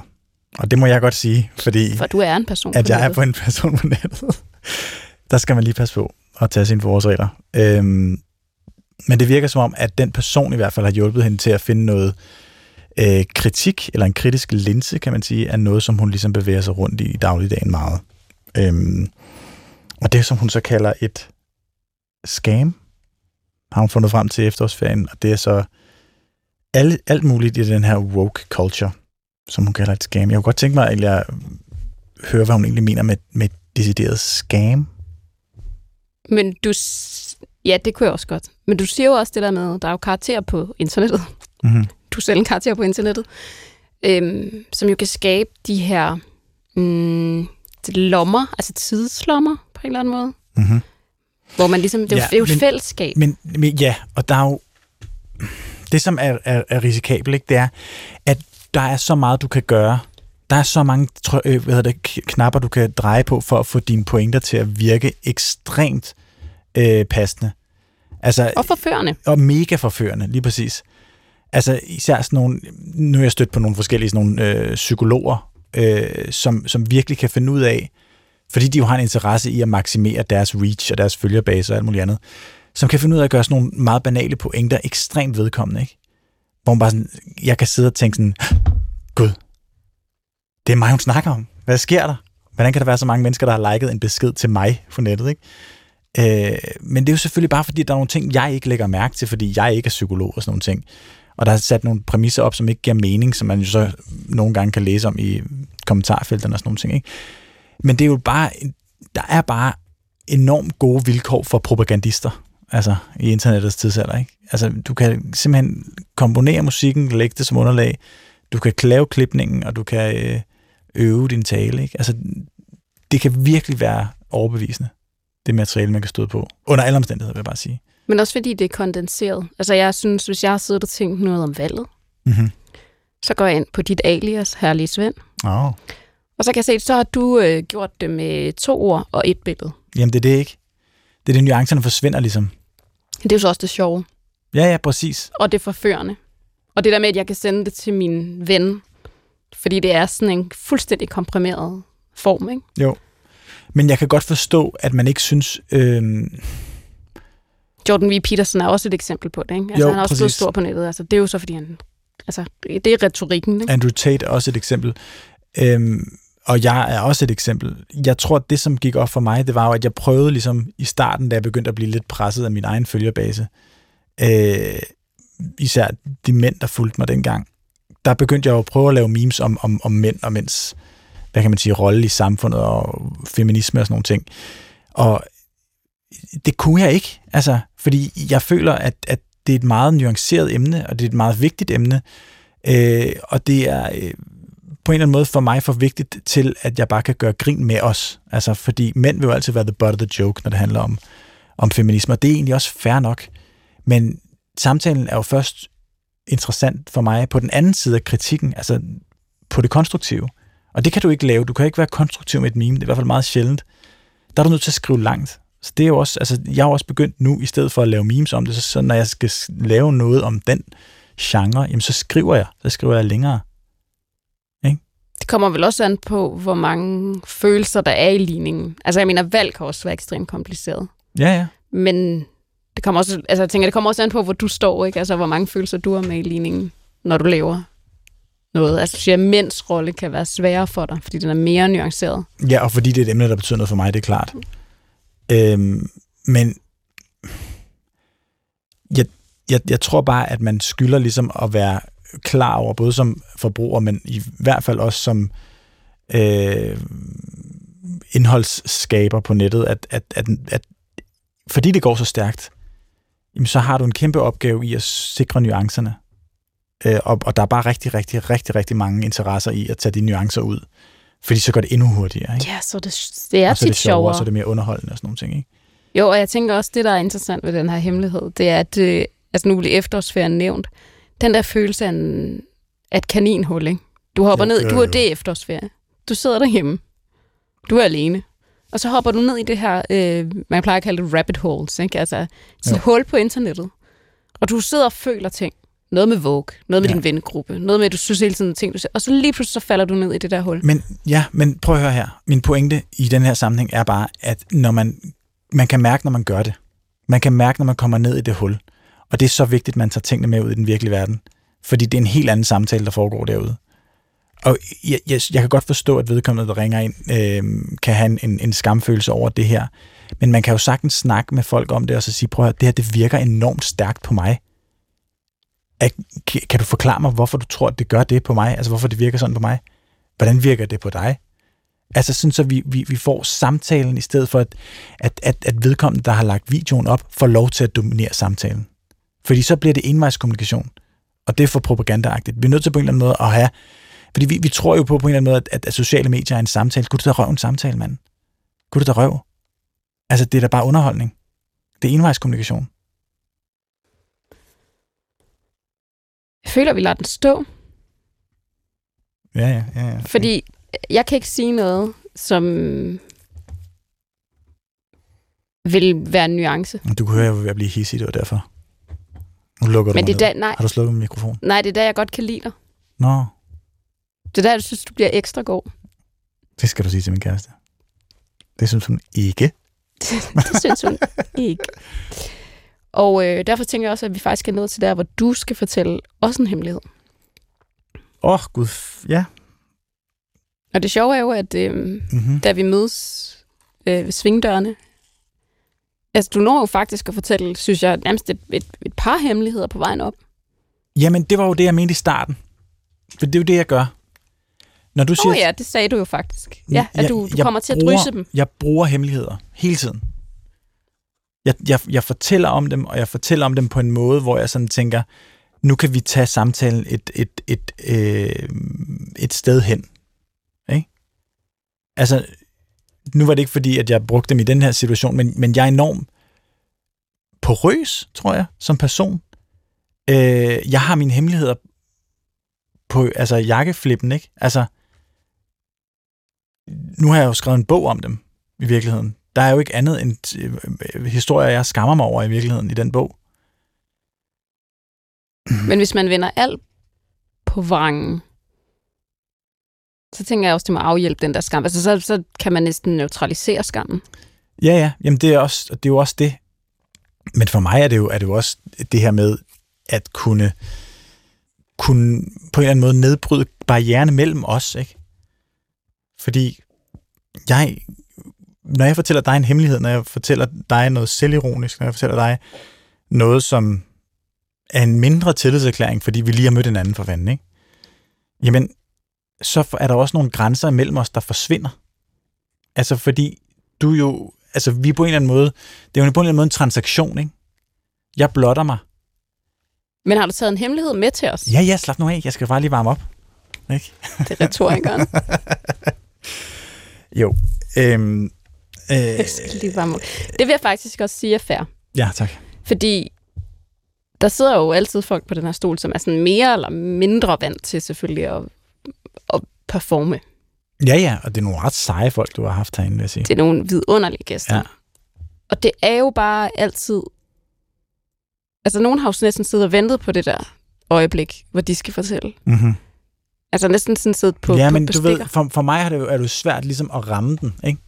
Og det må jeg godt sige, fordi For du er en person. at jeg er nettet. på en person på nettet. [laughs] Der skal man lige passe på at tage sine forholdsregler. Øhm, men det virker som om, at den person i hvert fald har hjulpet hende til at finde noget øh, kritik, eller en kritisk linse, kan man sige, af noget, som hun ligesom bevæger sig rundt i i dagligdagen meget. Øhm, og det, som hun så kalder et scam, har hun fundet frem til efterårsferien, og det er så alt, alt muligt i den her woke culture, som hun kalder et scam. Jeg kunne godt tænke mig at høre, hvad hun egentlig mener med, med et decideret scam. Men du... Ja, det kunne jeg også godt. Men du siger jo også det der med, der er jo karakterer på internettet. Mm-hmm. [laughs] Du selv en karakter på internettet. Øhm, som jo kan skabe de her mm, lommer, altså tidslommer på en eller anden måde. Mm-hmm. Hvor man ligesom, det er, jo, Ja, det er jo et men- fællesskab. Men, men ja, og der er jo... Det, som er, er, er risikabelt, ikke, det er, at der er så meget, du kan gøre. Der er så mange trø- øh, hvad hedder det, knapper, du kan dreje på, for at få dine pointer til at virke ekstremt øh, passende. Altså, Og forførende. og mega forførende, lige præcis. Altså især sådan nogle, nu er jeg stødt på nogle forskellige sådan nogle, øh, psykologer, øh, som, som virkelig kan finde ud af, fordi de jo har en interesse i at maksimere deres reach og deres følgerbase og alt muligt andet, som kan finde ud af at gøre sådan nogle meget banale pointer ekstremt vedkommende, ikke? Hvor man bare sådan, jeg kan sidde og tænke sådan, Gud, det er mig, hun snakker om. Hvad sker der? Hvordan kan der være så mange mennesker, der har liket en besked til mig på nettet, ikke? Øh, men det er jo selvfølgelig bare, fordi der er nogle ting, jeg ikke lægger mærke til, fordi jeg ikke er psykolog og sådan nogle ting. Og der er sat nogle præmisser op, som ikke giver mening, som man jo så nogle gange kan læse om i kommentarfelterne og sådan nogle ting. Ikke? Men det er jo bare, der er bare enormt gode vilkår for propagandister, altså i internettets tidsalder. Ikke? Altså, du kan simpelthen komponere musikken, lægge det som underlag, du kan lave klipningen, og du kan øh, øve din tale. Ikke? Altså, det kan virkelig være overbevisende, det materiale, man kan støde på. Under alle omstændigheder, vil jeg bare sige. Men også fordi det er kondenseret. Altså jeg synes, hvis jeg har siddet og tænkt noget om valget, Mm-hmm. så går jeg ind på dit alias, herlige Svend, Oh. Og så kan jeg se, så har du øh, gjort det med to ord og et billede. Jamen, det er det ikke. Det er det, nuancerne forsvinder ligesom. Det er jo så også det sjove, Ja, ja, præcis. og det forførende. Og det der med, at jeg kan sende det til min ven, fordi det er sådan en fuldstændig komprimeret form, ikke? Jo. Men jeg kan godt forstå, at man ikke synes... Øh, Jordan V. Peterson er også et eksempel på det, ikke? Altså, Jo, han er også blevet præcis. stor på nettet. Altså, det er jo så, fordi han... Altså, det er retorikken, ikke? Andrew Tate er også et eksempel. Øhm, og jeg er også et eksempel. Jeg tror, det, som gik op for mig, det var jo, at jeg prøvede ligesom i starten, da jeg begyndte at blive lidt presset af min egen følgerbase, øh, især de mænd, der fulgte mig dengang, der begyndte jeg jo at prøve at lave memes om, om, om mænd og mænds, hvad kan man sige, rolle i samfundet og feminisme og sådan nogle ting. Og det kunne jeg ikke, altså, fordi jeg føler, at, at det er et meget nuanceret emne, og det er et meget vigtigt emne, øh, og det er øh, på en eller anden måde for mig for vigtigt til, at jeg bare kan gøre grin med os. Altså, fordi mænd vil jo altid være the butt of the joke, når det handler om, om feminisme, og det er egentlig også fair nok. Men samtalen er jo først interessant for mig på den anden side af kritikken, altså på det konstruktive. Og det kan du ikke lave. Du kan ikke være konstruktiv med et meme. Det er i hvert fald meget sjældent. Der er du nødt til at skrive langt. Så det er jo også, altså, jeg har også begyndt nu, i stedet for at lave memes om det, så, så når jeg skal lave noget om den genre, jamen så skriver jeg. Så skriver jeg længere. Det kommer vel også an på, hvor mange følelser der er i ligningen. Altså, jeg mener, valg kan også være ekstremt kompliceret. Ja, ja. Men det kommer også, altså, jeg tænker, det kommer også an på, hvor du står, ikke? Altså, hvor mange følelser du har med i ligningen, når du laver noget. Altså, siger, mænds rolle kan være sværere for dig, fordi den er mere nuanceret. Ja, og fordi det er et emne, der betyder noget for mig, det er klart. Øhm, men jeg, jeg, jeg tror bare, at man skylder ligesom at være klar over, både som forbruger, men i hvert fald også som øh, indholdsskaber på nettet, at, at, at, at fordi det går så stærkt, jamen, så har du en kæmpe opgave i at sikre nuancerne. Øh, og, og der er bare rigtig, rigtig, rigtig, rigtig mange interesser i at tage de nuancer ud. Fordi så går det endnu hurtigere. Ikke? Ja, så det, det er og så er det sjovere, sjovere. så er det mere underholdende og sådan nogle ting. Ikke? Jo, og jeg tænker også, det der er interessant ved den her hemmelighed, det er, at øh, altså nu bliver efterårsferien nævnt. Den der følelse af, en, af et kaninhul, ikke? Du hopper Jo, ned, du er det er efterårsferie. Du sidder derhjemme. Du er alene. Og så hopper du ned i det her, øh, man plejer at kalde det rabbit holes, ikke? Altså sådan et hul på internettet. Og du sidder og føler ting. Noget med Vogue, noget med Ja. din vennegruppe, noget med, at du synes hele tiden ting, du ser. Og så lige pludselig så falder du ned i det der hul. Men ja, men prøv at høre her. Min pointe i den her sammenhæng er bare, at når man, man kan mærke, når man gør det. Man kan mærke, når man kommer ned i det hul. Og det er så vigtigt, at man tager tingene med ud i den virkelige verden. Fordi det er en helt anden samtale, der foregår derude. Og jeg, jeg, jeg kan godt forstå, at vedkommende, der ringer ind, øh, kan have en, en, skamfølelse over det her. Men man kan jo sagtens snakke med folk om det, og så sige, prøv at høre, det her det virker enormt stærkt på mig. At, kan, kan du forklare mig, hvorfor du tror, at det gør det på mig? Altså, hvorfor det virker sådan på mig? Hvordan virker det på dig? Altså sådan, så vi, vi, vi får samtalen, i stedet for, at, at, at, at vedkommende, der har lagt videoen op, får lov til at dominere samtalen. Fordi så bliver det envejskommunikation. Og det er for propagandaagtigt. Vi er nødt til på en eller anden måde at have... Fordi vi, vi tror jo på på en eller anden måde, at, at, at sociale medier er en samtale. Kunne du da røve en samtale, mand? Kunne du da røv? Altså, det er da bare underholdning. Det er envejskommunikation. Jeg føler, vi lader den stå. Ja, ja, ja. ja. Fordi jeg kan ikke sige noget, som vil være en nuance. Du kunne høre, at jeg at blive hissig, det var derfor. Nu lukker Men det er da, nej, Har du slukket min mikrofon? nej, det er der, jeg godt kan lide dig. Nå, Det er der, jeg synes, du bliver ekstra god. det skal du sige til min kæreste. Det synes hun ikke. [laughs] det synes hun ikke. Og øh, derfor tænker jeg også, at vi faktisk er nået til der, hvor du skal fortælle også en hemmelighed. Åh, oh, gud. Ja. Og det sjove er jo, at øh, Mm-hmm. da vi mødes øh, ved svingdørene, altså du når jo faktisk at fortælle, synes jeg, nærmest et, et, et par hemmeligheder på vejen op. Jamen, det var jo det, jeg mente i starten. For det er jo det, jeg gør. Når du siger, oh, ja, det sagde du jo faktisk. Ja, at Jeg- du, du kommer til at bruger- drysse dem. Jeg bruger hemmeligheder hele tiden. Jeg, jeg, jeg fortæller om dem, og jeg fortæller om dem på en måde, hvor jeg sådan tænker, nu kan vi tage samtalen et, et, et, øh, et sted hen. Ikke? Altså, nu var det ikke fordi, at jeg brugte dem i den her situation, men, men jeg er enormt porøs, tror jeg, som person. Øh, jeg har mine hemmeligheder på altså jakkeflippen, ikke? Altså, nu har jeg jo skrevet en bog om dem, i virkeligheden. Der er jo ikke andet end øh, historier, jeg skammer mig over i virkeligheden i den bog. Men hvis man vender alt på vrangen, så tænker jeg også, det må afhjælpe den der skam. Altså, så, så kan man næsten neutralisere skammen. Ja, ja. Jamen, det er, også, det er jo også det. Men for mig er det jo, er det jo også det her med at kunne, kunne på en eller anden måde nedbryde barrieren mellem os, ikke? Fordi jeg, når jeg fortæller dig en hemmelighed, når jeg fortæller dig noget selvironisk, når jeg fortæller dig noget, som er en mindre tillidserklæring, fordi vi lige har mødt hinanden for fanden, ikke? Jamen, så er der også nogle grænser mellem os, der forsvinder. Altså, fordi du jo, altså, vi er på en eller anden måde, det er jo på en eller anden måde en transaktion, ikke? Jeg blotter mig. Men har du taget en hemmelighed med til os? Ja, ja, slap nu af. Jeg skal bare lige varme op. Ikke? Det er retorikeren. [laughs] jo. Øhm, øh, [laughs] jeg skal lige varme op. Det vil jeg faktisk også sige er fair. Ja, tak. Fordi der sidder jo altid folk på den her stol, som er sådan mere eller mindre vant til selvfølgelig at performe. Ja, ja, og det er nogle ret seje folk, du har haft herinde, vil jeg sige. Det er nogle vidunderlige gæster. Ja. Og det er jo bare altid... Altså, nogen har jo næsten siddet og ventet på det der øjeblik, hvor de skal fortælle. Mm-hmm. Altså næsten sådan siddet på Ja, på men du bestikker. ved, for, for mig er det, jo, er det jo svært ligesom at ramme den, ikke?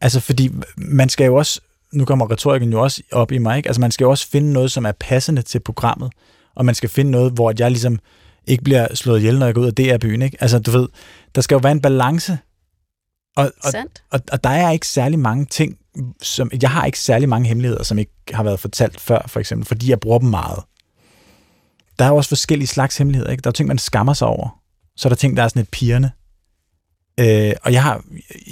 Altså, fordi man skal jo også, nu kommer retorikken jo også op i mig, ikke? Altså, man skal jo også finde noget, som er passende til programmet, og man skal finde noget, hvor jeg ligesom ikke bliver slået ihjel, når jeg går ud af DR-byen, ikke? Altså, du ved, der skal jo være en balance, og, og, Sandt. og, og der er ikke særlig mange ting, som, jeg har ikke særlig mange hemmeligheder, som ikke har været fortalt før, for eksempel, fordi jeg bruger dem meget. Der er jo også forskellige slags hemmeligheder, ikke? Der er ting, man skammer sig over. Så er der ting, der er sådan et pigerne. Øh, og jeg, har,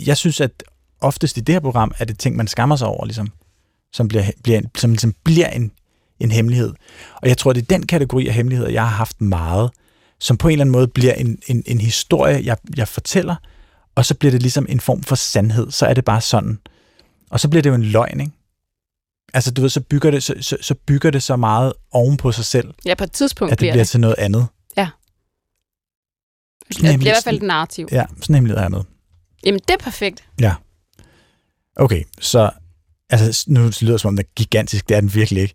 jeg synes, at oftest i det her program, er det ting, man skammer sig over, ligesom, som bliver, bliver, som ligesom bliver en, en hemmelighed. Og jeg tror, det er den kategori af hemmeligheder, jeg har haft meget, som på en eller anden måde bliver en, en, en historie, jeg, jeg fortæller, og så bliver det ligesom en form for sandhed. Så er det bare sådan. Og så bliver det jo en løgn, ikke? Altså, du ved, så bygger det så, så, så, bygger det så meget oven på sig selv, Ja, på et tidspunkt at det bliver bliver det. til noget andet. Det bliver i hvert fald et narrativ. Ja, sådan hemmelighed er med. Jamen, det er perfekt. Okay, så altså, nu lyder det som om, den er gigantisk. Det er den virkelig ikke.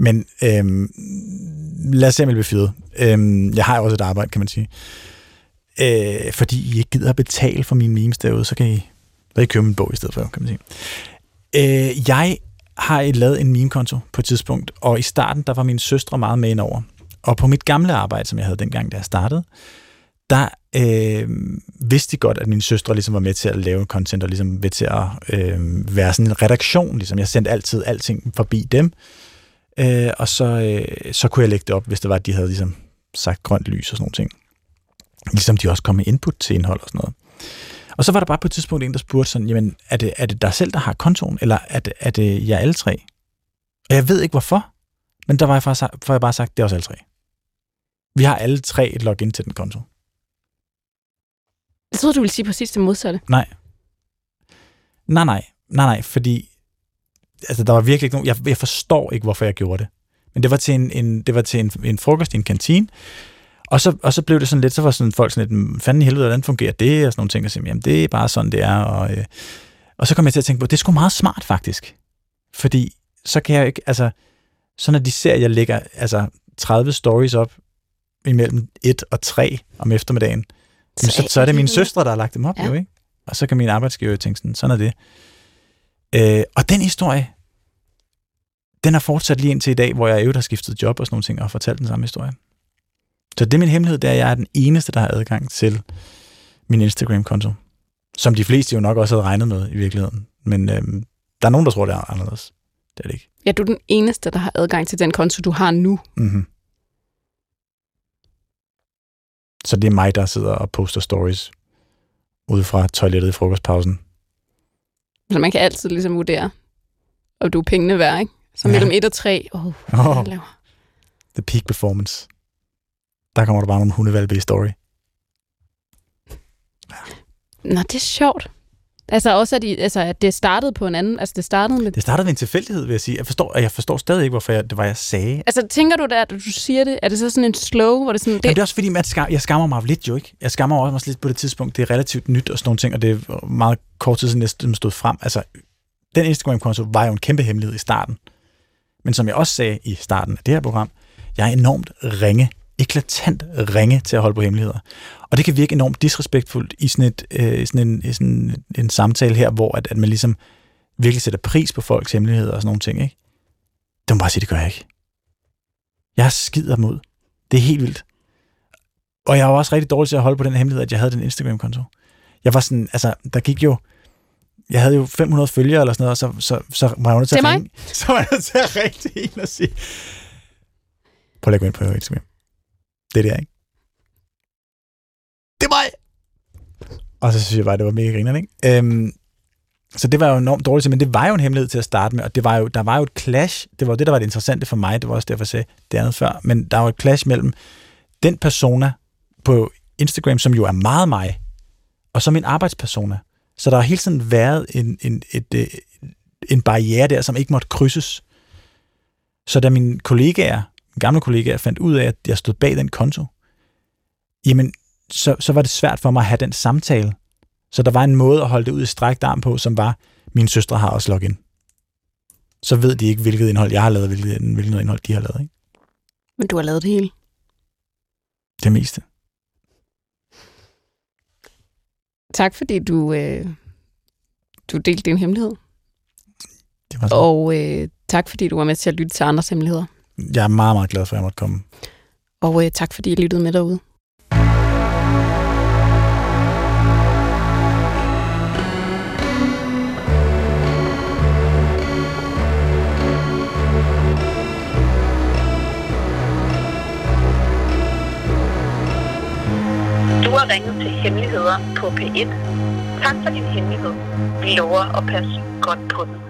Men øhm, lad os se, om jeg bliver fyret. Øhm, jeg har jo også et arbejde, kan man sige. Øh, fordi I ikke gider at betale for mine memes derude, så kan I, så I købe min bog i stedet for, kan man sige. Øh, jeg har et- lavet en meme-konto på et tidspunkt, og i starten, der var mine søstre meget med indover. Og på mit gamle arbejde, som jeg havde dengang, da jeg startede, der øh, vidste de godt, at mine søstre ligesom var med til at lave content, og ligesom med til at øh, være sådan en redaktion. Ligesom. Jeg sendte altid alting forbi dem, øh, og så, øh, så kunne jeg lægge det op, hvis det var, at de havde ligesom sagt grønt lys og sådan nogle ting. Ligesom de også kom med input til indhold og sådan noget. Og så var der bare på et tidspunkt en, der spurgte sådan, jamen, er det, er det dig selv, der har kontoen, eller er det, er det jer alle tre? Og jeg ved ikke hvorfor, men der var jeg, faktisk, for jeg bare sagt, det er os alle tre. Vi har alle tre et login til den konto. Jeg troede, du ville sige præcis det modsatte. Nej. Nej, nej. Nej, nej, fordi altså, der var virkelig ikke nogen... Jeg, jeg forstår ikke, hvorfor jeg gjorde det. Men det var til en, en, det var til en, en frokost i en kantine, og så, og så blev det sådan lidt, så var sådan folk sådan lidt, "Men fanden i helvede, hvordan fungerer det, og sådan nogle ting, og så, jamen det er bare sådan, det er, og, øh, og så kom jeg til at tænke på, det er sgu meget smart faktisk, fordi så kan jeg ikke, altså, så når de ser, at jeg lægger altså 30 stories op imellem 1 og 3 om eftermiddagen, så, så, er det mine søstre, der har lagt dem op, Ja. jo, ikke? Og så kan min arbejdsgiver tænke sådan, sådan er det. Øh, og den historie, den har fortsat lige indtil i dag, hvor jeg øvrigt har skiftet job og sådan nogle ting, og fortalt den samme historie. Så det er min hemmelighed, det er, at jeg er den eneste, der har adgang til min Instagram-konto. Som de fleste jo nok også havde regnet med i virkeligheden. Men øhm, der er nogen, der tror, det er anderledes. Det er det ikke. Ja, du er den eneste, der har adgang til den konto, du har nu. Mm-hmm. Så det er mig, der sidder og poster stories ude fra toilettet i frokostpausen. Så man kan altid ligesom vurdere, om du er pengene værd, ikke? Så Ja. mellem 1 og 3, åh, oh, oh. laver. The peak performance. Der kommer der bare nogle hundevalpe i story. Nå, det er sjovt. Altså også, at, I, altså, at det startede på en anden... Altså det startede med... Det startede ved en tilfældighed, vil jeg sige. Jeg forstår, og jeg forstår stadig ikke, hvorfor jeg, det var, jeg sagde. Altså tænker du der, at du siger det, er det så sådan en slow, hvor det sådan... Det, Jamen, det er også fordi, at skam, jeg skammer mig lidt jo ikke. Jeg skammer mig også lidt på det tidspunkt. Det er relativt nyt og sådan nogle ting, og det er meget kort tid siden, jeg stod frem. Altså, den Instagram-konto var jo en kæmpe hemmelighed i starten. Men som jeg også sagde i starten af det her program, jeg er enormt ringe, eklatant ringe til at holde på hemmeligheder. Og det kan virke enormt disrespektfuldt i sådan, et, øh, sådan, en, sådan en samtale her, hvor at, at man ligesom virkelig sætter pris på folks hemmeligheder og sådan nogle ting. Ikke? Det må bare sige, det gør jeg ikke. Jeg skider mod. Det er helt vildt. Og jeg var også rigtig dårlig til at holde på den hemmelighed, at jeg havde den Instagram-konto. Jeg var sådan, altså, der gik jo, jeg havde jo 500 følgere eller sådan noget, og så, så, så var jeg nødt til at mig. ringe. [laughs] Så var jeg nødt til at ringe til en og sige, prøv at gå ind på Instagram. Det er ikke? Det er mig! Og så synes jeg bare, det var mega grinerende, ikke? Øhm, så det var jo enormt dårligt, men det var jo en hemmelighed til at starte med, og det var jo, der var jo et clash, det var jo det, der var det interessante for mig, det var også derfor, jeg sagde det andet før, men der var et clash mellem den persona på Instagram, som jo er meget mig, og så min arbejdspersona. Så der har hele tiden været en, en, et, øh, en barriere der, som ikke måtte krydses. Så da mine kollegaer, gamle kollegaer, fandt ud af, at jeg stod bag den konto, jamen, så, så var det svært for mig at have den samtale. Så der var en måde at holde det ud i strækt arm på, som var, mine søstre har også login. Så ved de ikke, hvilket indhold jeg har lavet, hvilket, hvilket indhold de har lavet. Ikke? Men du har lavet det hele. Det meste. Tak fordi du, øh, du delte din hemmelighed. Det var så. Og øh, tak fordi du var med til at lytte til andres hemmeligheder. Jeg er meget, meget glad for, at jeg måtte komme. Og øh, tak fordi I lyttede med derude. Du har ringet til Hemmeligheder på P1. Tak for din hemmelighed. Vi lover at passe godt på den.